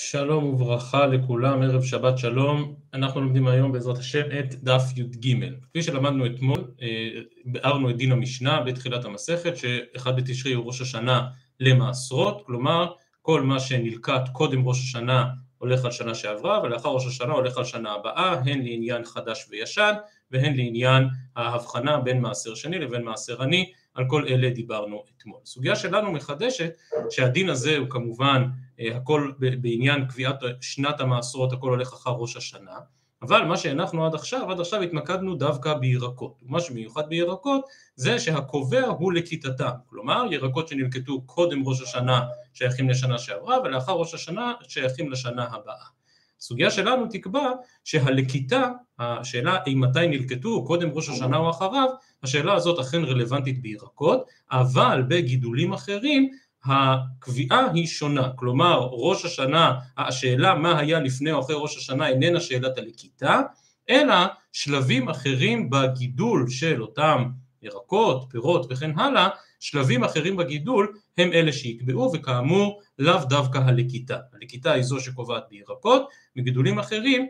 שלום וברכה לכולם, ערב שבת שלום. אנחנו לומדים היום בעזרת השם את דף י"ג. כפי שלמדנו אתמול, אה, ביארנו את דין המשנה בתחילת המסכת, שאחד בתשרי הוא ראש השנה למעשרות, כלומר כל מה שנלקט קודם ראש השנה הולך על שנה שעברה, ולאחר ראש השנה הולך על שנה הבאה, הן לעניין חדש וישן, והן לעניין ההבחנה בין מעשר שני לבין מעשר עני, על כל אלה דיברנו אתמול. הסוגיה שלנו מחדשת שהדין הזה הוא כמובן אה, הכל בעניין קביעת שנת המעשרות הכל הולך אחר ראש השנה אבל מה שהנחנו עד עכשיו, עד עכשיו התמקדנו דווקא בירקות. ומה שמיוחד בירקות זה שהקובע הוא לכיתתם. כלומר ירקות שנלקטו קודם ראש השנה שייכים לשנה שעברה ולאחר ראש השנה שייכים לשנה הבאה הסוגיה שלנו תקבע שהלקיטה, השאלה אם מתי נלקטו, קודם ראש השנה או אחריו, השאלה הזאת אכן רלוונטית בירקות, אבל בגידולים אחרים הקביעה היא שונה, כלומר ראש השנה, השאלה מה היה לפני או אחרי ראש השנה איננה שאלת הלקיטה, אלא שלבים אחרים בגידול של אותם ירקות, פירות וכן הלאה, שלבים אחרים בגידול הם אלה שיקבעו וכאמור לאו דווקא הלקיטה, הלקיטה היא זו שקובעת בירקות, בגידולים אחרים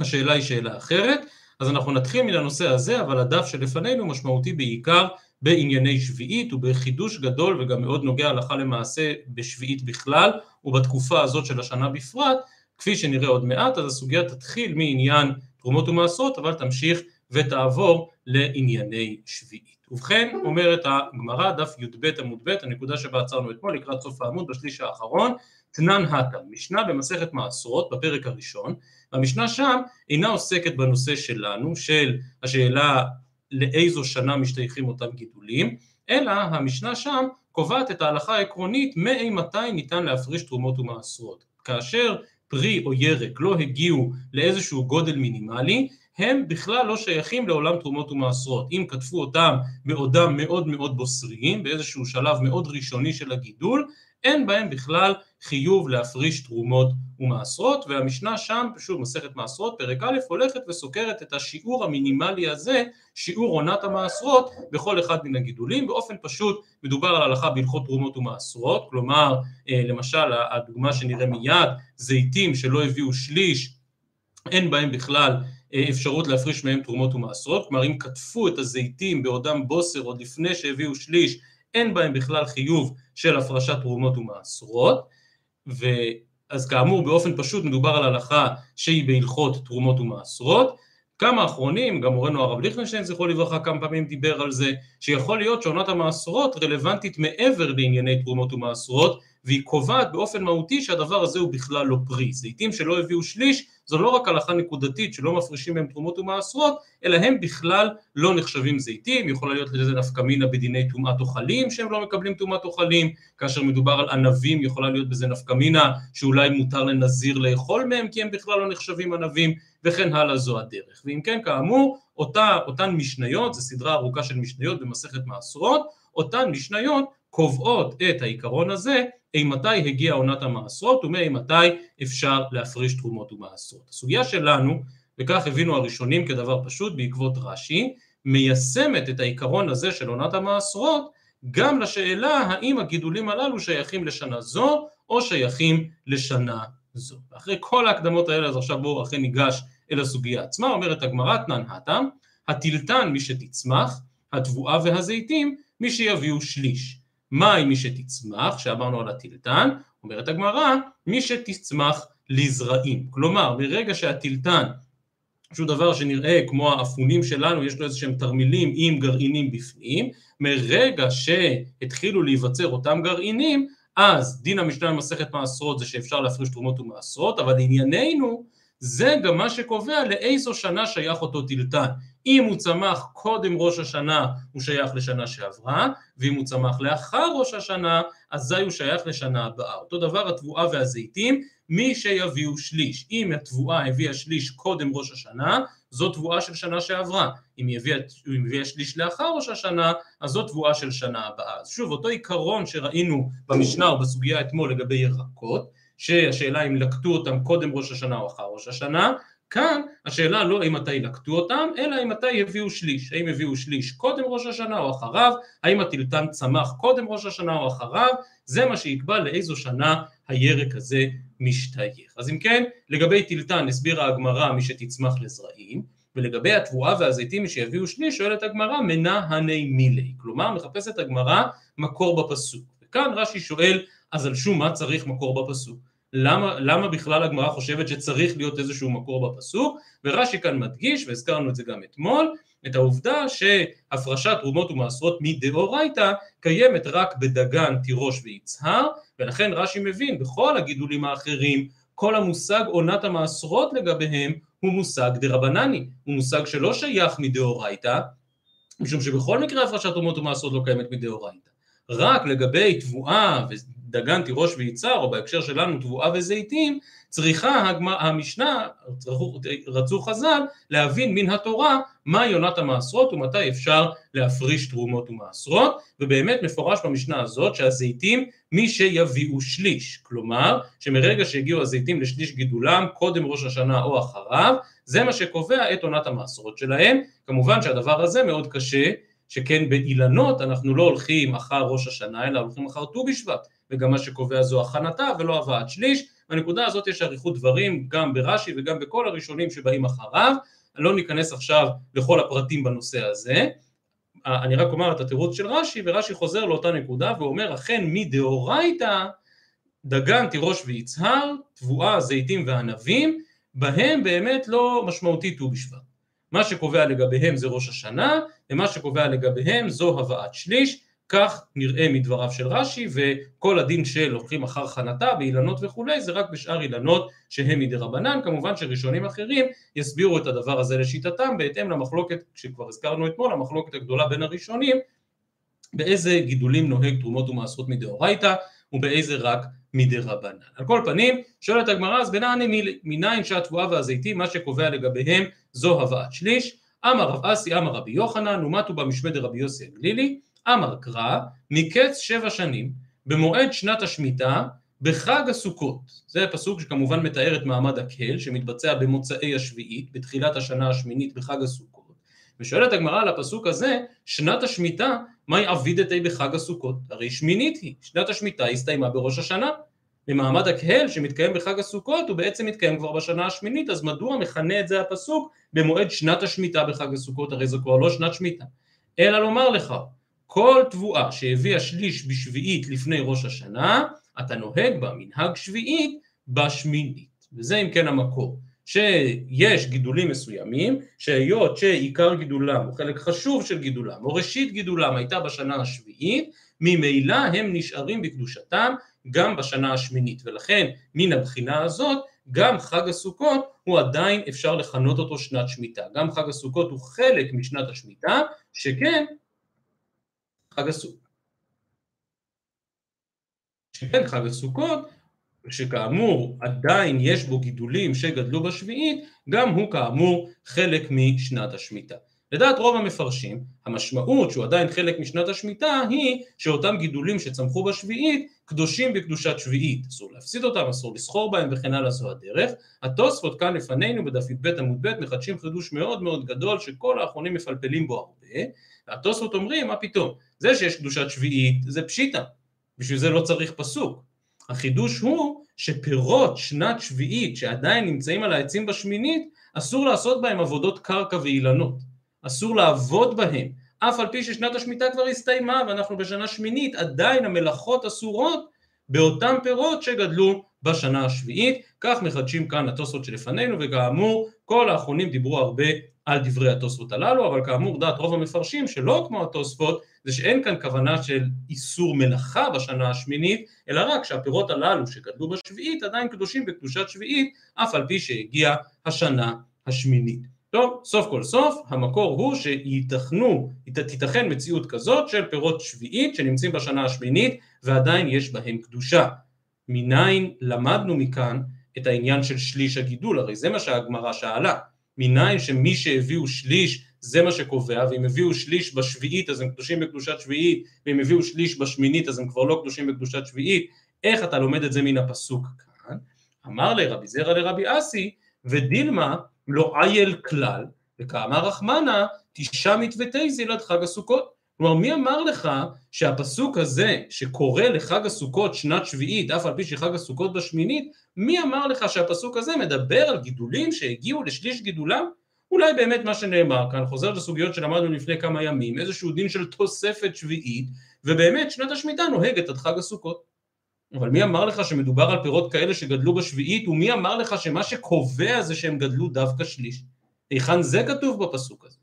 השאלה היא שאלה אחרת, אז אנחנו נתחיל מן הנושא הזה אבל הדף שלפנינו משמעותי בעיקר בענייני שביעית ובחידוש גדול וגם מאוד נוגע הלכה למעשה בשביעית בכלל ובתקופה הזאת של השנה בפרט. כפי שנראה עוד מעט אז הסוגיה תתחיל מעניין תרומות ומעשרות אבל תמשיך ותעבור לענייני שביעית. ובכן אומרת הגמרא דף י"ב עמוד ב' הנקודה שבה עצרנו אתמול לקראת סוף העמוד בשליש האחרון תנן הטה משנה במסכת מעשרות בפרק הראשון והמשנה שם אינה עוסקת בנושא שלנו של השאלה לאיזו שנה משתייכים אותם גידולים, אלא המשנה שם קובעת את ההלכה העקרונית מאימתי ניתן להפריש תרומות ומעשרות. כאשר פרי או ירק לא הגיעו לאיזשהו גודל מינימלי, הם בכלל לא שייכים לעולם תרומות ומעשרות. אם כתבו אותם בעודם מאוד מאוד בוסריים, באיזשהו שלב מאוד ראשוני של הגידול, אין בהם בכלל חיוב להפריש תרומות ומעשרות והמשנה שם, שוב מסכת מעשרות, פרק א', הולכת וסוקרת את השיעור המינימלי הזה, שיעור עונת המעשרות בכל אחד מן הגידולים, באופן פשוט מדובר על הלכה בהלכות תרומות ומעשרות, כלומר אה, למשל הדוגמה שנראה מיד, זיתים שלא הביאו שליש, אין בהם בכלל אפשרות להפריש מהם תרומות ומעשרות, כלומר אם קטפו את הזיתים בעודם בוסר עוד לפני שהביאו שליש, אין בהם בכלל חיוב של הפרשת תרומות ומעשרות, ואז כאמור באופן פשוט מדובר על הלכה שהיא בהלכות תרומות ומעשרות, כמה אחרונים, גם מורנו הרב ליכטנשטיין זכרו לברכה כמה פעמים דיבר על זה, שיכול להיות שעונת המעשרות רלוונטית מעבר לענייני תרומות ומעשרות, והיא קובעת באופן מהותי שהדבר הזה הוא בכלל לא פרי. זיתים שלא הביאו שליש זו לא רק הלכה נקודתית שלא מפרישים מהם תרומות ומעשרות, אלא הם בכלל לא נחשבים זיתים, יכולה להיות לזה נפקא מינה בדיני טומאת אוכלים שהם לא מקבלים טומאת אוכלים, כאשר מדובר על ענבים יכולה להיות בזה נפקא מינה שאולי מותר לנזיר לאכול מהם כי הם בכלל לא נחשבים ענבים, וכן הלאה זו הדרך. ואם כן כאמור, אותה, אותן משניות, זו סדרה ארוכה של משניות במסכת מעשרות, אותן משניות קובעות את העיקרון הזה אימתי הגיעה עונת המעשרות ומאימתי אפשר להפריש תרומות ומעשרות. הסוגיה שלנו, וכך הבינו הראשונים כדבר פשוט בעקבות רש"י, מיישמת את העיקרון הזה של עונת המעשרות גם לשאלה האם הגידולים הללו שייכים לשנה זו או שייכים לשנה זו. ואחרי כל ההקדמות האלה אז עכשיו בואו אכן ניגש אל הסוגיה עצמה, אומרת הגמרא תנן הטם, הטילטן מי שתצמח, התבואה והזיתים מי שיביאו שליש. מהי מי שתצמח, שאמרנו על הטילטן, אומרת הגמרא, מי שתצמח לזרעים. כלומר, מרגע שהטילטן, שהוא דבר שנראה כמו האפונים שלנו, יש לו איזה שהם תרמילים עם גרעינים בפנים, מרגע שהתחילו להיווצר אותם גרעינים, אז דין המשנה במסכת מעשרות זה שאפשר להפריש תרומות ומעשרות, אבל לענייננו זה גם מה שקובע לאיזו שנה שייך אותו טילטן. אם הוא צמח קודם ראש השנה הוא שייך לשנה שעברה, ואם הוא צמח לאחר ראש השנה אזי הוא שייך לשנה הבאה. אותו דבר התבואה והזיתים, מי שיביאו שליש. אם התבואה הביאה שליש קודם ראש השנה, זו תבואה של שנה שעברה. אם היא הביאה, אם הביאה שליש לאחר ראש השנה, אז זו תבואה של שנה הבאה. אז שוב, אותו עיקרון שראינו במשנה או בסוגיה אתמול לגבי ירקות, שהשאלה אם לקטו אותם קודם ראש השנה או אחר ראש השנה, כאן השאלה לא האם מתי לקטו אותם, אלא האם מתי הביאו שליש, האם הביאו שליש קודם ראש השנה או אחריו, האם הטילטן צמח קודם ראש השנה או אחריו, זה מה שיקבע לאיזו שנה הירק הזה משתייך. אז אם כן, לגבי טילטן הסבירה הגמרא מי שתצמח לזרעים, ולגבי התבואה והזיתים שיביאו שליש, שואלת הגמרא מנה הני מילי, כלומר מחפשת הגמרא מקור בפסוק. וכאן רש"י שואל, אז על שום מה צריך מקור בפסוק? למה, למה בכלל הגמרא חושבת שצריך להיות איזשהו מקור בפסוק? ורש"י כאן מדגיש, והזכרנו את זה גם אתמול, את העובדה שהפרשת תרומות ומעשרות מדאורייתא קיימת רק בדגן, תירוש ויצהר, ולכן רש"י מבין בכל הגידולים האחרים כל המושג עונת המעשרות לגביהם הוא מושג דרבנני, הוא מושג שלא שייך מדאורייתא, משום שבכל מקרה הפרשת תרומות ומעשרות לא קיימת מדאורייתא. רק לגבי תבואה ודגן תירוש ויצהר, או בהקשר שלנו תבואה וזיתים, צריכה המשנה, רצו חז"ל, להבין מן התורה מהי עונת המעשרות ומתי אפשר להפריש תרומות ומעשרות, ובאמת מפורש במשנה הזאת שהזיתים מי שיביאו שליש, כלומר שמרגע שהגיעו הזיתים לשליש גידולם, קודם ראש השנה או אחריו, זה מה שקובע את עונת המעשרות שלהם, כמובן שהדבר הזה מאוד קשה, שכן באילנות אנחנו לא הולכים אחר ראש השנה אלא הולכים אחר ט"ו בשבט, וגם מה שקובע זו הכנתה ולא הבאת שליש, בנקודה הזאת יש אריכות דברים גם ברש"י וגם בכל הראשונים שבאים אחריו, לא ניכנס עכשיו לכל הפרטים בנושא הזה, אני רק אומר את התירוץ של רש"י, ורש"י חוזר לאותה נקודה ואומר אכן מדאורייתא דגן תירוש ויצהר, תבואה, זיתים וענבים, בהם באמת לא משמעותי ט"ו בשבט. מה שקובע לגביהם זה ראש השנה, ומה שקובע לגביהם זו הבאת שליש, כך נראה מדבריו של רש"י, וכל הדין של לוקחים אחר חנתה באילנות וכולי, זה רק בשאר אילנות שהם מדי רבנן, כמובן שראשונים אחרים יסבירו את הדבר הזה לשיטתם, בהתאם למחלוקת, שכבר הזכרנו אתמול, המחלוקת הגדולה בין הראשונים, באיזה גידולים נוהג תרומות ומעשרות מדאורייתא, ובאיזה רק מדי רבנן. על כל פנים, שואלת הגמרא, אז בנעני מניין שהתבואה והזיתים, מה שקובע לגביהם זו הבאת שליש, אמר רב אסי, אמר רבי יוחנן, ומתו במשמי דרבי יוסי הגלילי, אמר קרא, מקץ שבע שנים, במועד שנת השמיטה, בחג הסוכות. זה פסוק שכמובן מתאר את מעמד הקהל, שמתבצע במוצאי השביעית, בתחילת השנה השמינית בחג הסוכות. ושואלת הגמרא על הפסוק הזה, שנת השמיטה, מהי עבידתי בחג הסוכות? הרי שמינית היא, שנת השמיטה הסתיימה בראש השנה. במעמד הקהל שמתקיים בחג הסוכות הוא בעצם מתקיים כבר בשנה השמינית, אז מדוע מכנה את זה הפסוק במועד שנת השמיטה בחג הסוכות? הרי זו כבר לא שנת שמיטה. אלא לומר לך, כל תבואה שהביאה שליש בשביעית לפני ראש השנה, אתה נוהג בה מנהג שביעית בשמינית. וזה אם כן המקור. שיש גידולים מסוימים, שהיות שעיקר גידולם, או חלק חשוב של גידולם, או ראשית גידולם הייתה בשנה השביעית, ממילא הם נשארים בקדושתם גם בשנה השמינית. ולכן מן הבחינה הזאת, גם חג הסוכות הוא עדיין אפשר לכנות אותו שנת שמיטה. גם חג הסוכות הוא חלק משנת השמיטה, שכן חג הסוכות. שכן חג הסוכות, שכאמור עדיין יש בו גידולים שגדלו בשביעית, גם הוא כאמור חלק משנת השמיטה. לדעת רוב המפרשים, המשמעות שהוא עדיין חלק משנת השמיטה היא שאותם גידולים שצמחו בשביעית קדושים בקדושת שביעית, אסור להפסיד אותם, אסור לסחור בהם וכן הלאה זו הדרך. התוספות כאן לפנינו בדף י"ב עמוד ב' מחדשים חידוש מאוד מאוד גדול שכל האחרונים מפלפלים בו הרבה, והתוספות אומרים מה פתאום, זה שיש קדושת שביעית זה פשיטה, בשביל זה לא צריך פסוק. החידוש הוא שפירות שנת שביעית שעדיין נמצאים על העצים בשמינית אסור לעשות בהם עבודות קרקע ואילנות, אסור לעבוד בהם, אף על פי ששנת השמיטה כבר הסתיימה ואנחנו בשנה שמינית עדיין המלאכות אסורות באותם פירות שגדלו בשנה השביעית, כך מחדשים כאן התוספות שלפנינו וכאמור כל האחרונים דיברו הרבה על דברי התוספות הללו, אבל כאמור דעת רוב המפרשים שלא כמו התוספות, זה שאין כאן כוונה של איסור מלאכה בשנה השמינית, אלא רק שהפירות הללו שגדלו בשביעית עדיין קדושים בקדושת שביעית, אף על פי שהגיעה השנה השמינית. טוב, סוף כל סוף, המקור הוא שייתכנו, תיתכן מציאות כזאת של פירות שביעית שנמצאים בשנה השמינית ועדיין יש בהם קדושה. מניין למדנו מכאן את העניין של שליש הגידול, הרי זה מה שהגמרא שאלה. מניין שמי שהביאו שליש זה מה שקובע, ואם הביאו שליש בשביעית אז הם קדושים בקדושת שביעית, ואם הביאו שליש בשמינית אז הם כבר לא קדושים בקדושת שביעית, איך אתה לומד את זה מן הפסוק כאן? אמר לרבי זרע לרבי אסי, ודילמה לא אייל כלל, וכאמר רחמנה, תשעה מתוותי זילת חג הסוכות. כלומר, מי אמר לך שהפסוק הזה שקורא לחג הסוכות שנת שביעית, אף על פי שחג הסוכות בשמינית, מי אמר לך שהפסוק הזה מדבר על גידולים שהגיעו לשליש גידולם? אולי באמת מה שנאמר כאן חוזר לסוגיות שלמדנו לפני כמה ימים, איזשהו דין של תוספת שביעית, ובאמת שנת השמיטה נוהגת עד חג הסוכות. אבל מי אמר לך שמדובר על פירות כאלה שגדלו בשביעית, ומי אמר לך שמה שקובע זה שהם גדלו דווקא שליש? היכן זה כתוב בפסוק הזה?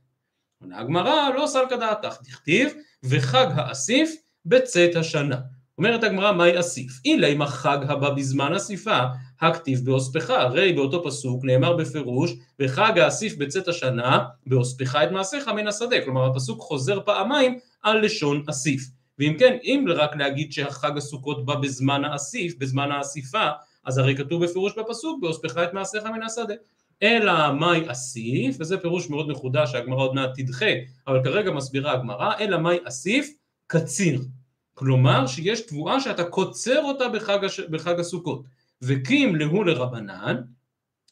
עונה הגמרא לא סלקא דעתך, דכתיב וחג האסיף בצאת השנה. אומרת הגמרא מהי אסיף? אילי מה חג הבא בזמן אסיפה, הכתיב באוספך, הרי באותו פסוק נאמר בפירוש וחג האסיף בצאת השנה באוספך את מעשיך מן השדה, כלומר הפסוק חוזר פעמיים על לשון אסיף. ואם כן, אם רק להגיד שהחג הסוכות בא בזמן האסיף, בזמן האסיפה, אז הרי כתוב בפירוש בפסוק באוספך את מעשיך מן השדה. אלא מאי אסיף, וזה פירוש מאוד מחודש שהגמרא עוד מעט תדחה, אבל כרגע מסבירה הגמרא, אלא מאי אסיף קציר. כלומר שיש תבואה שאתה קוצר אותה בחג, הש... בחג הסוכות. וקים להו לרבנן,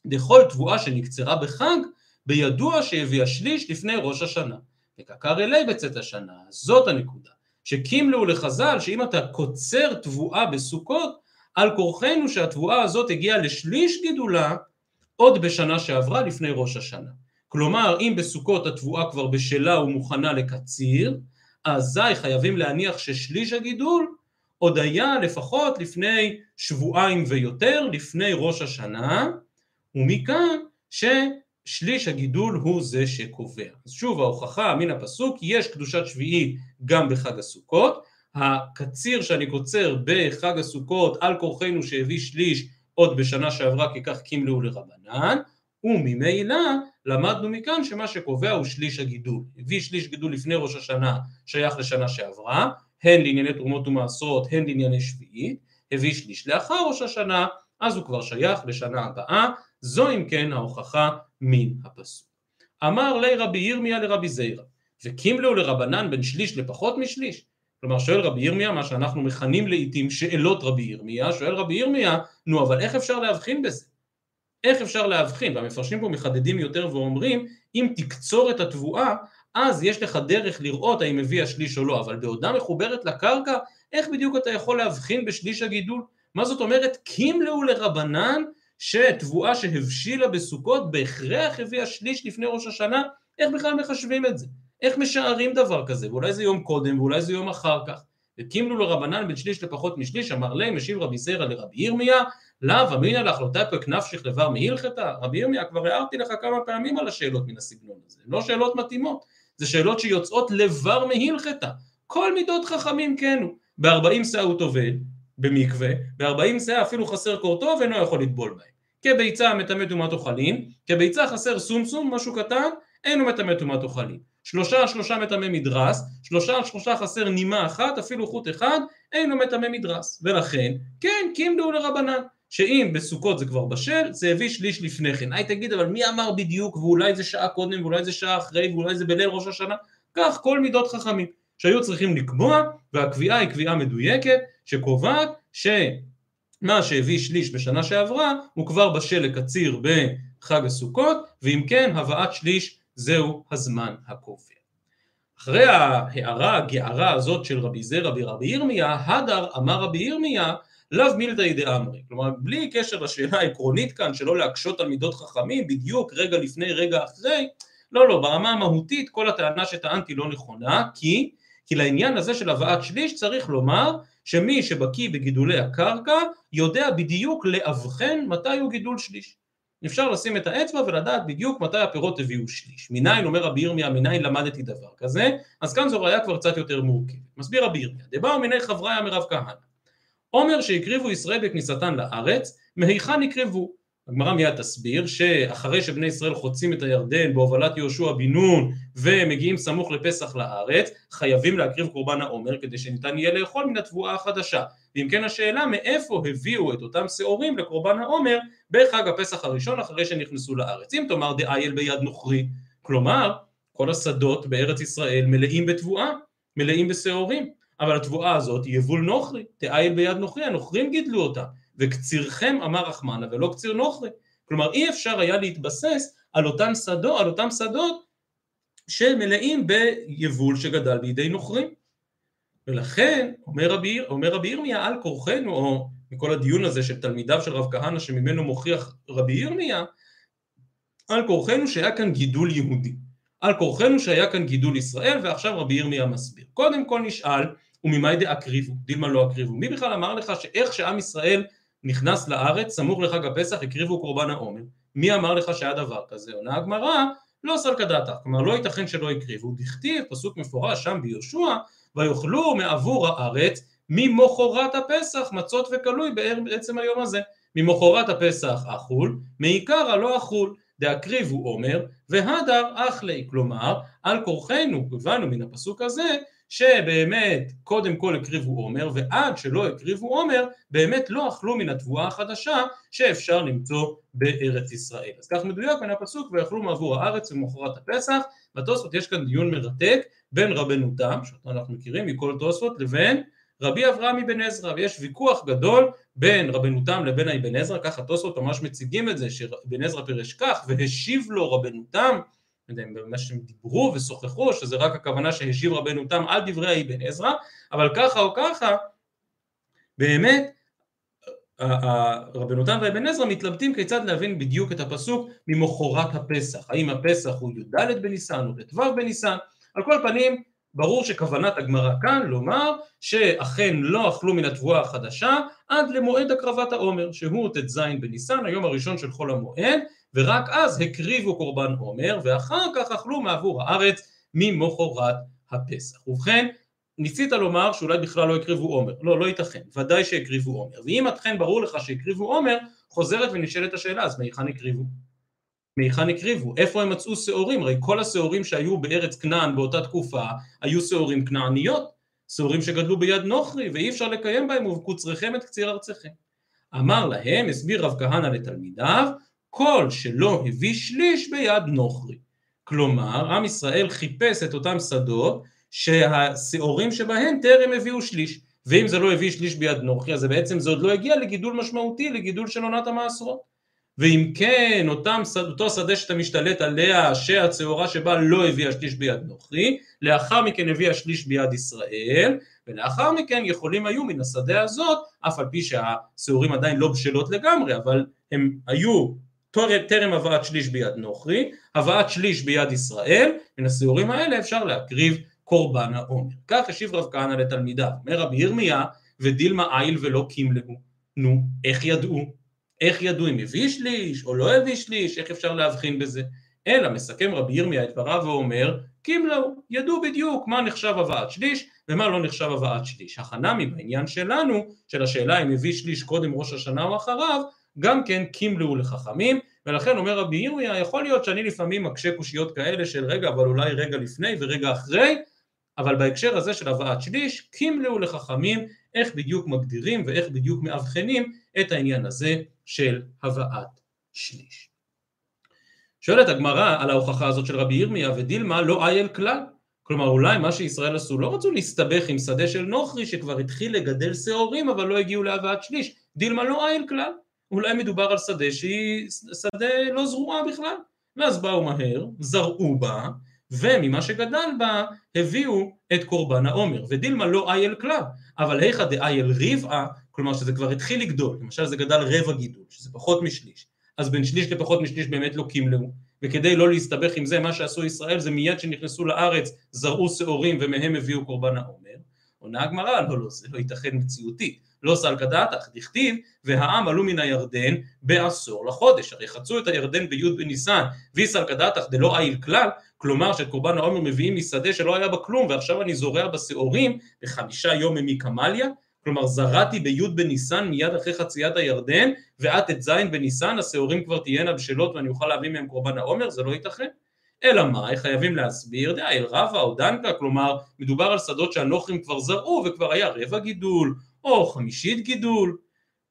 דכל תבואה שנקצרה בחג, בידוע שהביאה שליש לפני ראש השנה. וקקר אלי בצאת השנה, זאת הנקודה. שקים להו לחז"ל, שאם אתה קוצר תבואה בסוכות, על כורחנו שהתבואה הזאת הגיעה לשליש גידולה עוד בשנה שעברה לפני ראש השנה. כלומר, אם בסוכות התבואה כבר בשלה ומוכנה לקציר, אזי חייבים להניח ששליש הגידול עוד היה לפחות לפני שבועיים ויותר, לפני ראש השנה, ומכאן ששליש הגידול הוא זה שקובע. אז שוב ההוכחה מן הפסוק, יש קדושת שביעית גם בחג הסוכות, הקציר שאני קוצר בחג הסוכות על כורחנו שהביא שליש עוד בשנה שעברה כי כך קימלו לרבנן, וממילא למדנו מכאן שמה שקובע הוא שליש הגידול. הביא שליש גידול לפני ראש השנה שייך לשנה שעברה, הן לענייני תרומות ומעשרות, הן לענייני שביעית, הביא שליש לאחר ראש השנה, אז הוא כבר שייך לשנה הבאה, זו אם כן ההוכחה מן הפסוק. אמר לי רבי ירמיה לרבי זיירא, וקימלו לרבנן בין שליש לפחות משליש, כלומר שואל רבי ירמיה, מה שאנחנו מכנים לעיתים שאלות רבי ירמיה, שואל רבי ירמיה, נו אבל איך אפשר להבחין בזה? איך אפשר להבחין? והמפרשים פה מחדדים יותר ואומרים, אם תקצור את התבואה, אז יש לך דרך לראות האם הביאה שליש או לא, אבל בעודה מחוברת לקרקע, איך בדיוק אתה יכול להבחין בשליש הגידול? מה זאת אומרת? קימלאו לרבנן שתבואה שהבשילה בסוכות בהכרח הביאה שליש לפני ראש השנה, איך בכלל מחשבים את זה? איך משערים דבר כזה? ואולי זה יום קודם ואולי זה יום אחר כך. וקימלו לרבנן בין שליש לפחות משליש, אמר להם, משיב רבי סיירא לרבי ירמיה, לאו אמינא לך לא תפק נפשך לבר מהלכתה? רבי ירמיה, כבר הערתי לך כמה פעמים על השאלות מן הסגנון הזה, לא שאלות מתאימות, זה שאלות שיוצאות לבר מהלכתה, כל מידות חכמים כן הוא, בארבעים שאה הוא טובל במקווה, בארבעים שאה אפילו חסר קורטו ואינו יכול לטבול בהם, כביצה מטמא טומאת אוכלים, כביצה חסר סומסום, משהו קטן, אינו מטמא טומאת אוכלים, שלושה על שלושה מטמא מדרס, שלושה על שלושה חסר נימה אחת, אפילו חוט אחד, אינו מטמא מדרס, ולכן, כן, קימדו לרבנן, שאם בסוכות זה כבר בשל, זה הביא שליש לפני כן. היי תגיד, אבל מי אמר בדיוק, ואולי זה שעה קודם, ואולי זה שעה אחרי, ואולי זה בליל ראש השנה? כך כל מידות חכמים, שהיו צריכים לקבוע, והקביעה היא קביעה מדויקת, שקובעת שמה שהביא שליש בשנה שעברה, הוא כבר בשל לקציר בחג הסוכות, ואם כן, הבאת שליש זהו הזמן הקובע. אחרי ההערה הגערה הזאת של רבי זרע ברבי ירמיה, הדר אמר רבי ירמיה לאו מילתא דאמרי, כלומר בלי קשר לשאלה העקרונית כאן שלא להקשות על מידות חכמים בדיוק רגע לפני רגע אחרי, לא לא ברמה המהותית כל הטענה שטענתי לא נכונה כי כי לעניין הזה של הבאת שליש צריך לומר שמי שבקיא בגידולי הקרקע יודע בדיוק לאבחן מתי הוא גידול שליש אפשר לשים את האצבע ולדעת בדיוק מתי הפירות הביאו שליש. מניין, אומר רבי ירמיה, מניין למדתי דבר כזה, אז כאן זו ראיה כבר קצת יותר מורכבת. מסביר רבי ירמיה, דבאו מיני חבריה מרב כהנא. עומר שהקריבו ישראל בכניסתן לארץ, מהיכן הקריבו? הגמרא מיד תסביר שאחרי שבני ישראל חוצים את הירדן בהובלת יהושע בן נון ומגיעים סמוך לפסח לארץ, חייבים להקריב קורבן העומר כדי שניתן יהיה לאכול מן התבואה החדשה. ואם כן השאלה מאיפה הביאו את אותם שעורים לקורבן העומר בחג הפסח הראשון אחרי שנכנסו לארץ. אם תאמר דאייל ביד נוכרי, כלומר כל השדות בארץ ישראל מלאים בתבואה, מלאים בשעורים, אבל התבואה הזאת היא יבול נוכרי, תאייל ביד נוכרי, הנוכרים גידלו אותה, וקצירכם אמר רחמנה ולא קציר נוכרי. כלומר אי אפשר היה להתבסס על אותם שדות, על אותם שדות שמלאים ביבול שגדל בידי נוכרים. ולכן אומר רבי, אומר רבי ירמיה על כורחנו, או מכל הדיון הזה של תלמידיו של רב כהנא שממנו מוכיח רבי ירמיה, על כורחנו שהיה כאן גידול יהודי. על כורחנו שהיה כאן גידול ישראל, ועכשיו רבי ירמיה מסביר. קודם כל נשאל, וממאי דאקריבו, דילמה לא אקריבו. מי בכלל אמר לך שאיך שעם ישראל נכנס לארץ, סמוך לחג הפסח, הקריבו קורבן העומר? מי אמר לך שהיה דבר כזה? עונה הגמרא, לא סלקא דעתך, כלומר לא ייתכן שלא הקריבו. דכתיב, פסוק מפורש שם ביהושע, ויאכלו מעבור הארץ ממחרת הפסח מצות וכלוי בעצם היום הזה. ממחרת הפסח אכול, מעיקר הלא אכול. דאקריבו עומר, והדר אחלי, כלומר על כורחנו, הבנו מן הפסוק הזה שבאמת קודם כל הקריבו עומר ועד שלא הקריבו עומר באמת לא אכלו מן התבואה החדשה שאפשר למצוא בארץ ישראל. אז כך מדויק מן הפסוק ויאכלו מעבור הארץ ומחרת הפסח. בתוספות יש כאן דיון מרתק בין רבנו תם, שאותו אנחנו מכירים מכל תוספות, לבין רבי אברהם אבן עזרא, ויש ויכוח גדול בין רבנו תם לבין אבן עזרא, ככה תוספות ממש מציגים את זה, שאבן עזרא פירש כך, והשיב לו רבנו תם, יודע אם במה שהם דיברו ושוחחו, שזה רק הכוונה שהשיב רבנו תם על דברי אבן עזרא, אבל ככה או ככה, באמת, רבנו תם ואבן עזרא מתלבטים כיצד להבין בדיוק את הפסוק ממחרת הפסח, האם הפסח הוא י"ד בניסן או ט"ו בניסן, על כל פנים ברור שכוונת הגמרא כאן לומר שאכן לא אכלו מן התבואה החדשה עד למועד הקרבת העומר שהוא ט"ז בניסן היום הראשון של חול המועד ורק אז הקריבו קורבן עומר ואחר כך אכלו מעבור הארץ ממחרת הפסח. ובכן ניסית לומר שאולי בכלל לא הקריבו עומר, לא, לא ייתכן, ודאי שהקריבו עומר ואם אכן ברור לך שהקריבו עומר חוזרת ונשאלת השאלה אז מהיכן הקריבו? מהיכן הקריבו? איפה הם מצאו שעורים? הרי כל השעורים שהיו בארץ כנען באותה תקופה היו שעורים כנעניות, שעורים שגדלו ביד נוכרי ואי אפשר לקיים בהם ובקוצריכם את קציר ארציכם. אמר להם, הסביר רב כהנא לתלמידיו, כל שלא הביא שליש ביד נוכרי. כלומר, עם ישראל חיפש את אותם שדות שהשעורים שבהם טרם הביאו שליש. ואם זה לא הביא שליש ביד נוכרי, אז בעצם זה עוד לא הגיע לגידול משמעותי, לגידול של עונת המעשרות. ואם כן אותם, אותו שדה שאתה משתלט עליה שהצהורה שבה לא הביאה שליש ביד נוכרי, לאחר מכן הביאה שליש ביד ישראל, ולאחר מכן יכולים היו מן השדה הזאת, אף על פי שהשעורים עדיין לא בשלות לגמרי, אבל הם היו טרם הבאת שליש ביד נוכרי, הבאת שליש ביד ישראל, מן השעורים האלה אפשר להקריב קורבן העומר. כך השיב רב כהנא לתלמידיו, אומר רבי ירמיה ודילמה איל ולא קימלהו. נו, איך ידעו? איך ידעו אם הביא שליש או לא הביא שליש, איך אפשר להבחין בזה? אלא מסכם רבי ירמיה את דבריו ואומר, קימלאו, ידעו בדיוק מה נחשב הבאת שליש ומה לא נחשב הבאת שליש. החנמי בעניין שלנו, של השאלה אם הביא שליש קודם ראש השנה או אחריו, גם כן קימלאו לחכמים, ולכן אומר רבי ירמיה, יכול להיות שאני לפעמים מקשה קושיות כאלה של רגע, אבל אולי רגע לפני ורגע אחרי, אבל בהקשר הזה של הבאת שליש, קימלאו לחכמים איך בדיוק מגדירים ואיך בדיוק מאבחנים את העניין הזה של הבאת שליש. שואלת הגמרא על ההוכחה הזאת של רבי ירמיה ודילמה לא אייל כלל. כלומר אולי מה שישראל עשו לא רצו להסתבך עם שדה של נוכרי שכבר התחיל לגדל שעורים אבל לא הגיעו להבאת שליש. דילמה לא אייל כלל. אולי מדובר על שדה שהיא שדה לא זרועה בכלל. ואז באו מהר, זרעו בה, וממה שגדל בה הביאו את קורבן העומר. ודילמה לא אייל כלל, אבל היכא דאייל ריבעה כלומר שזה כבר התחיל לגדול, למשל זה גדל רבע גידול, שזה פחות משליש, אז בין שליש לפחות משליש באמת לא קימלאו, וכדי לא להסתבך עם זה, מה שעשו ישראל זה מיד שנכנסו לארץ זרעו שעורים ומהם הביאו קורבן העומר. עונה הגמרא, לא, לא, זה לא ייתכן מציאותית, לא סלקא דעתך, דכתיב, והעם עלו מן הירדן בעשור לחודש, הרי חצו את הירדן בי' בניסן, ויסלקא דעתך דלא איל כלל, כלומר שאת קורבן העומר מביאים משדה שלא היה בה כלום, ועכשיו אני זורע בשעורים בחמישה יום ממיקמליה, כלומר זרעתי בי' בניסן מיד אחרי חציית הירדן ועד ט"ז בניסן השעורים כבר תהיינה בשלות ואני אוכל להביא מהם קורבן העומר זה לא ייתכן אלא מה, חייבים להסביר, דה אל רבא או דנקה, כלומר מדובר על שדות שהנוכרים כבר זרעו וכבר היה רבע גידול או חמישית גידול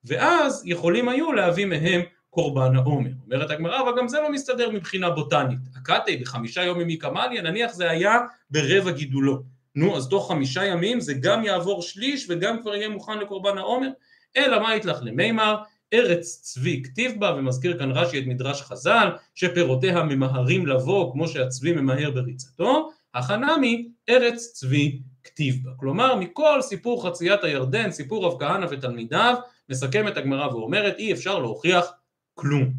ואז יכולים היו להביא מהם קורבן העומר. אומרת הגמרא, אבל גם זה לא מסתדר מבחינה בוטנית. הקאטי בחמישה יום מקמליה, נניח זה היה ברבע גידולו. נו, אז תוך חמישה ימים זה גם יעבור שליש וגם כבר יהיה מוכן לקורבן העומר? אלא מה יתלך למימר? ארץ צבי כתיב בה, ומזכיר כאן רש"י את מדרש חז"ל, שפירותיה ממהרים לבוא כמו שהצבי ממהר בריצתו, החנמי ארץ צבי כתיב בה. כלומר, מכל סיפור חציית הירדן, סיפור רב כהנא ותלמידיו, מסכמת הגמרא ואומרת, אי אפשר להוכיח כלום.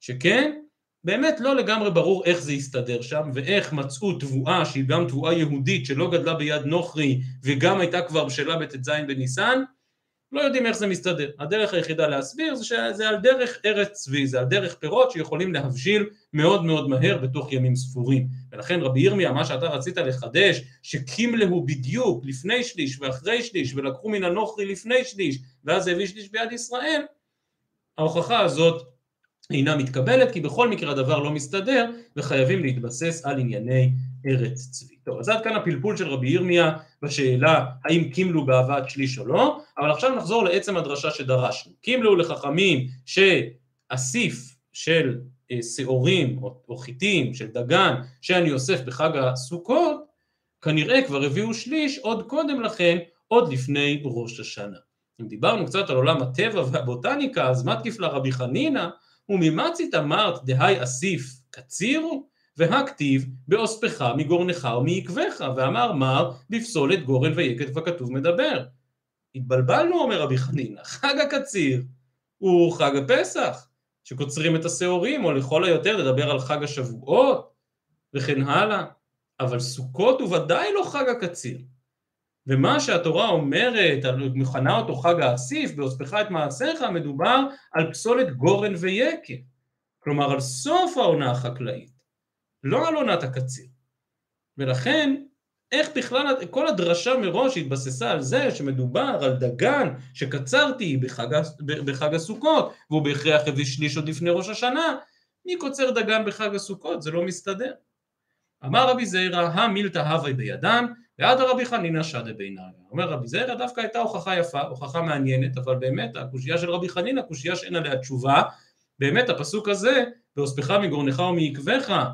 שכן, באמת לא לגמרי ברור איך זה יסתדר שם, ואיך מצאו תבואה שהיא גם תבואה יהודית שלא גדלה ביד נוכרי וגם הייתה כבר בשלה בט"ז בניסן, לא יודעים איך זה מסתדר. הדרך היחידה להסביר זה שזה על דרך ארץ צבי, זה על דרך פירות שיכולים להבשיל מאוד מאוד מהר בתוך ימים ספורים. ולכן רבי ירמיה, מה שאתה רצית לחדש, שקימלהו בדיוק לפני שליש ואחרי שליש, ולקחו מן הנוכרי לפני שליש, ואז הביא שליש ביד ישראל, ההוכחה הזאת אינה מתקבלת, כי בכל מקרה הדבר לא מסתדר, וחייבים להתבסס על ענייני ארץ צבי. טוב, אז עד כאן הפלפול של רבי ירמיה בשאלה האם קימלו בהבאת שליש או לא, אבל עכשיו נחזור לעצם הדרשה שדרשנו. קימלו לחכמים שאסיף של אה, שעורים או, או חיטים של דגן שאני אוסף בחג הסוכות, כנראה כבר הביאו שליש עוד קודם לכן, עוד לפני ראש השנה. אם דיברנו קצת על עולם הטבע והבוטניקה, אז מה תקיף לרבי חנינא? וממצית אמרת דהי אסיף קצירו? והכתיב באוספך מגורנך ומעקבך, ואמר מר בפסולת גורן ויקט וכתוב מדבר. התבלבלנו אומר רבי חנינא, חג הקציר הוא חג הפסח, שקוצרים את השעורים, או לכל היותר לדבר על חג השבועות וכן הלאה, אבל סוכות הוא ודאי לא חג הקציר. ומה שהתורה אומרת, מכנה אותו חג האסיף, באוספך את מעשיך, מדובר על פסולת גורן ויקר. כלומר על סוף העונה החקלאית. לא על עונת הקציר. ולכן, איך בכלל, כל הדרשה מראש התבססה על זה שמדובר על דגן שקצרתי בחג, בחג הסוכות, והוא בהכרח הביא שליש עוד לפני ראש השנה, מי קוצר דגן בחג הסוכות? זה לא מסתדר. אמר רבי זיירא, המילתא הווי בידם, ועד הרבי חנינא שדה בעיניו. אומר רבי זיירא, דווקא הייתה הוכחה יפה, הוכחה מעניינת, אבל באמת הקושייה של רבי חנינא, קושייה שאין עליה תשובה, באמת הפסוק הזה, והוספך מגורנך ומעקבך,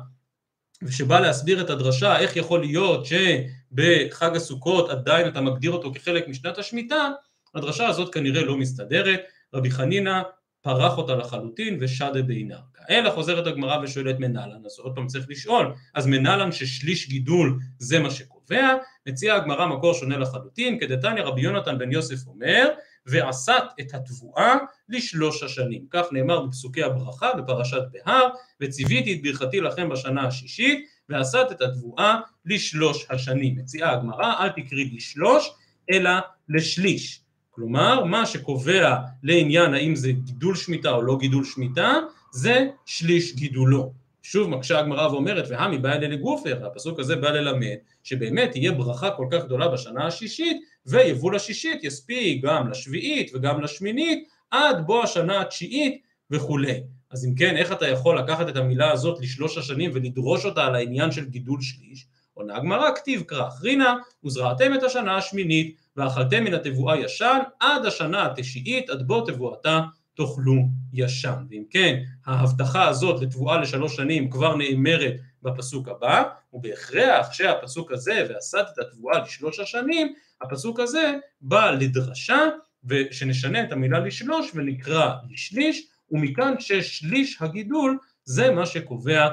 ושבא להסביר את הדרשה איך יכול להיות שבחג הסוכות עדיין אתה מגדיר אותו כחלק משנת השמיטה, הדרשה הזאת כנראה לא מסתדרת, רבי חנינא פרח אותה לחלוטין ושדה בעיניו. אלא חוזרת הגמרא ושואלת מנהלן, אז עוד פעם צריך לשאול, אז מנהלן ששליש גידול זה מה שקובע, מציעה הגמרא מקור שונה לחלוטין, כדתניא רבי יונתן בן יוסף אומר, ועשת את התבואה לשלוש השנים. כך נאמר בפסוקי הברכה בפרשת בהר, וציוויתי את ברכתי לכם בשנה השישית, ועשת את התבואה לשלוש השנים. מציעה הגמרא, אל תקריא לשלוש, אלא לשליש. כלומר, מה שקובע לעניין האם זה גידול שמיטה או לא גידול שמיטה, זה שליש גידולו. שוב מקשה הגמרא ואומרת, והמי בא אלה לגופר, הפסוק הזה בא ללמד שבאמת תהיה ברכה כל כך גדולה בשנה השישית, ויבול השישית יספיק גם לשביעית וגם לשמינית, עד בוא השנה התשיעית וכולי. אז אם כן, איך אתה יכול לקחת את המילה הזאת לשלוש השנים ולדרוש אותה על העניין של גידול שליש? עונה הגמרא, כתיב כרך רינה, וזרעתם את השנה השמינית, ואכלתם מן התבואה ישן, עד השנה התשיעית, עד בוא תבואתה תאכלו ישן. ואם כן, ההבטחה הזאת לתבואה לשלוש שנים כבר נאמרת בפסוק הבא, ובהכרח שהפסוק הזה, ועשת את התבואה לשלוש השנים, הפסוק הזה בא לדרשה, ושנשנה את המילה לשלוש ונקרא לשליש, ומכאן ששליש הגידול זה מה שקובע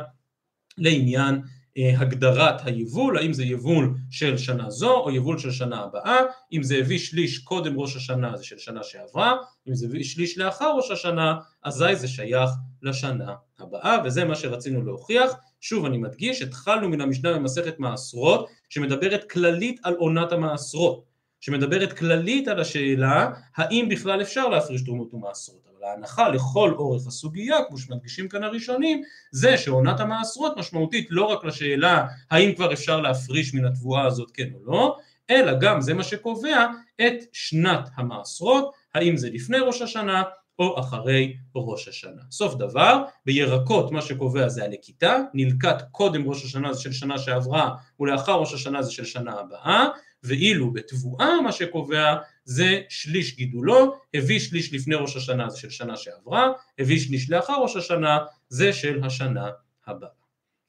לעניין הגדרת היבול, האם זה יבול של שנה זו או יבול של שנה הבאה, אם זה הביא שליש קודם ראש השנה זה של שנה שעברה, אם זה הביא שליש לאחר ראש השנה, אזי זה שייך לשנה הבאה, וזה מה שרצינו להוכיח. שוב אני מדגיש, התחלנו מן המשנה במסכת מעשרות, שמדברת כללית על עונת המעשרות, שמדברת כללית על השאלה האם בכלל אפשר להפריש תרומות ומעשרות. ההנחה לכל אורך הסוגיה, כמו שמדגישים כאן הראשונים, זה שעונת המעשרות משמעותית לא רק לשאלה האם כבר אפשר להפריש מן התבואה הזאת כן או לא, אלא גם זה מה שקובע את שנת המעשרות, האם זה לפני ראש השנה או אחרי ראש השנה. סוף דבר, בירקות מה שקובע זה הנקיטה, נלקט קודם ראש השנה זה של שנה שעברה ולאחר ראש השנה זה של שנה הבאה, ואילו בתבואה מה שקובע זה שליש גידולו, הביא שליש לפני ראש השנה זה של שנה שעברה, הביא שליש לאחר ראש השנה זה של השנה הבאה.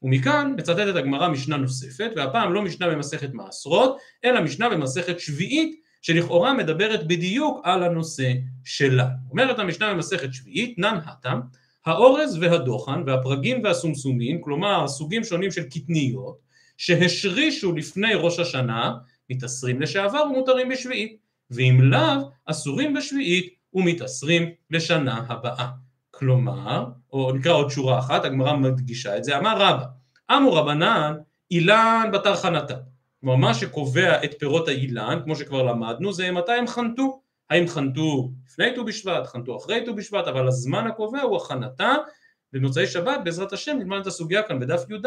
ומכאן מצטטת הגמרא משנה נוספת, והפעם לא משנה במסכת מעשרות, אלא משנה במסכת שביעית, שלכאורה מדברת בדיוק על הנושא שלה. אומרת המשנה במסכת שביעית, נן התם, האורז והדוחן והפרגים והסומסומים, כלומר סוגים שונים של קטניות, שהשרישו לפני ראש השנה, מתאסרים לשעבר ומותרים בשביעית, ואם לאו, אסורים בשביעית ומתאסרים לשנה הבאה. כלומר, או נקרא עוד שורה אחת, הגמרא מדגישה את זה, אמר רבא, אמו רבנן, אילן בתר חנתה. כלומר, מה שקובע את פירות האילן, כמו שכבר למדנו, זה מתי הם חנתו. האם חנתו לפני ט"ו בשבט, חנתו אחרי ט"ו בשבט, אבל הזמן הקובע הוא הכנתה, במוצאי שבת בעזרת השם נלמד את הסוגיה כאן בדף י"ד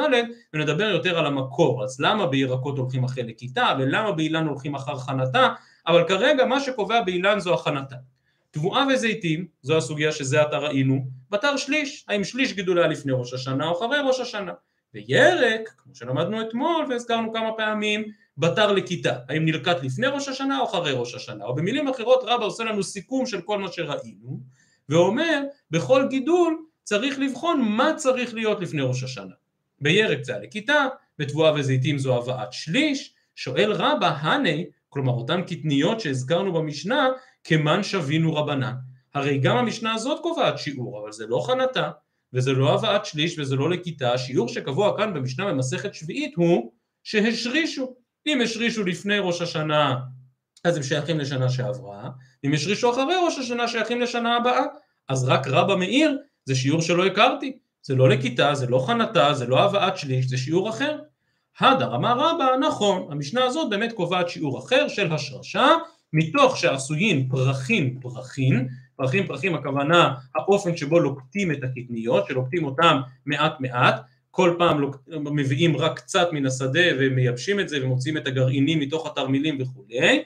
ונדבר יותר על המקור, אז למה בירקות הולכים אחרי לכיתה ולמה באילן הולכים אחר חנתה, אבל כרגע מה שקובע באילן זו הכנתה. תבואה וזיתים, זו הסוגיה שזה עתה ראינו, בתר שליש, האם שליש גידול היה לפני ראש השנה או אחרי ראש השנה. וירק, כמו שלמדנו אתמול והזכרנו כמה פעמים, בתר לכיתה, האם נלקט לפני ראש השנה או אחרי ראש השנה, או במילים אחרות רבא עושה לנו סיכום של כל מה שראינו, ואומר בכל גידול צריך לבחון מה צריך להיות לפני ראש השנה. בירק זה הלכיתה, בתבואה וזיתים זו הבאת שליש, שואל רבא, הנה, כלומר אותן קטניות שהזכרנו במשנה, כמן שווינו רבנן. הרי גם המשנה הזאת קובעת שיעור, אבל זה לא חנתה, וזה לא הבאת שליש וזה לא לכיתה, השיעור שקבוע כאן במשנה במסכת שביעית הוא שהשרישו. אם השרישו לפני ראש השנה, אז הם שייכים לשנה שעברה, אם השרישו אחרי ראש השנה שייכים לשנה הבאה. אז רק רבא מאיר זה שיעור שלא הכרתי, זה לא לכיתה, זה לא חנתה, זה לא הבאת שליש, זה שיעור אחר. הדר אמר רבא, נכון, המשנה הזאת באמת קובעת שיעור אחר של השרשה, מתוך שעשויים פרחים פרחים, פרחים פרחים הכוונה האופן שבו לוקטים את הקטניות, שלוקטים אותם מעט מעט, כל פעם לוק... מביאים רק קצת מן השדה ומייבשים את זה ומוציאים את הגרעינים מתוך התרמילים וכולי,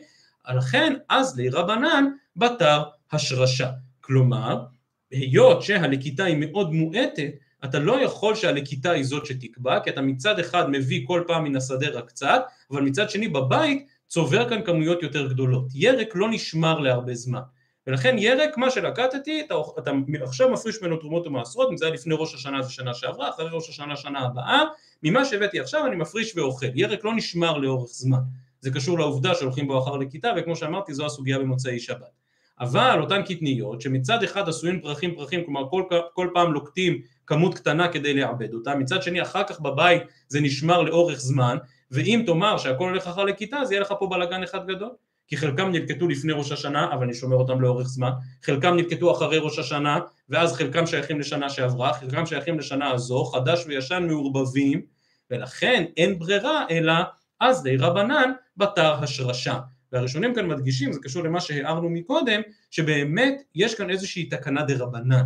לכן אז לרבנן בתר השרשה. כלומר, היות שהלקיטה היא מאוד מועטת, אתה לא יכול שהלקיטה היא זאת שתקבע, כי אתה מצד אחד מביא כל פעם מן השדה רק קצת, אבל מצד שני בבית צובר כאן כמויות יותר גדולות. ירק לא נשמר להרבה זמן. ולכן ירק, מה שלקטתי, אתה, אתה עכשיו מפריש ממנו תרומות ומעשרות, אם זה היה לפני ראש השנה זה שנה שעברה, אחרי ראש השנה שנה הבאה, ממה שהבאתי עכשיו אני מפריש ואוכל. ירק לא נשמר לאורך זמן. זה קשור לעובדה שהולכים בו אחר לכיתה, וכמו שאמרתי זו הסוגיה במוצאי שבת. אבל אותן קטניות שמצד אחד עשויים פרחים פרחים, כלומר כל, כל פעם לוקטים כמות קטנה כדי לעבד אותה, מצד שני אחר כך בבית זה נשמר לאורך זמן, ואם תאמר שהכל הולך אחר לכיתה אז יהיה לך פה בלאגן אחד גדול. כי חלקם נלקטו לפני ראש השנה, אבל אני שומר אותם לאורך זמן, חלקם נלקטו אחרי ראש השנה, ואז חלקם שייכים לשנה שעברה, חלקם שייכים לשנה הזו, חדש וישן מעורבבים, ולכן אין ברירה אלא אז די רבנן בתר השרשה. והראשונים כאן מדגישים, זה קשור למה שהערנו מקודם, שבאמת יש כאן איזושהי תקנה דה רבנן.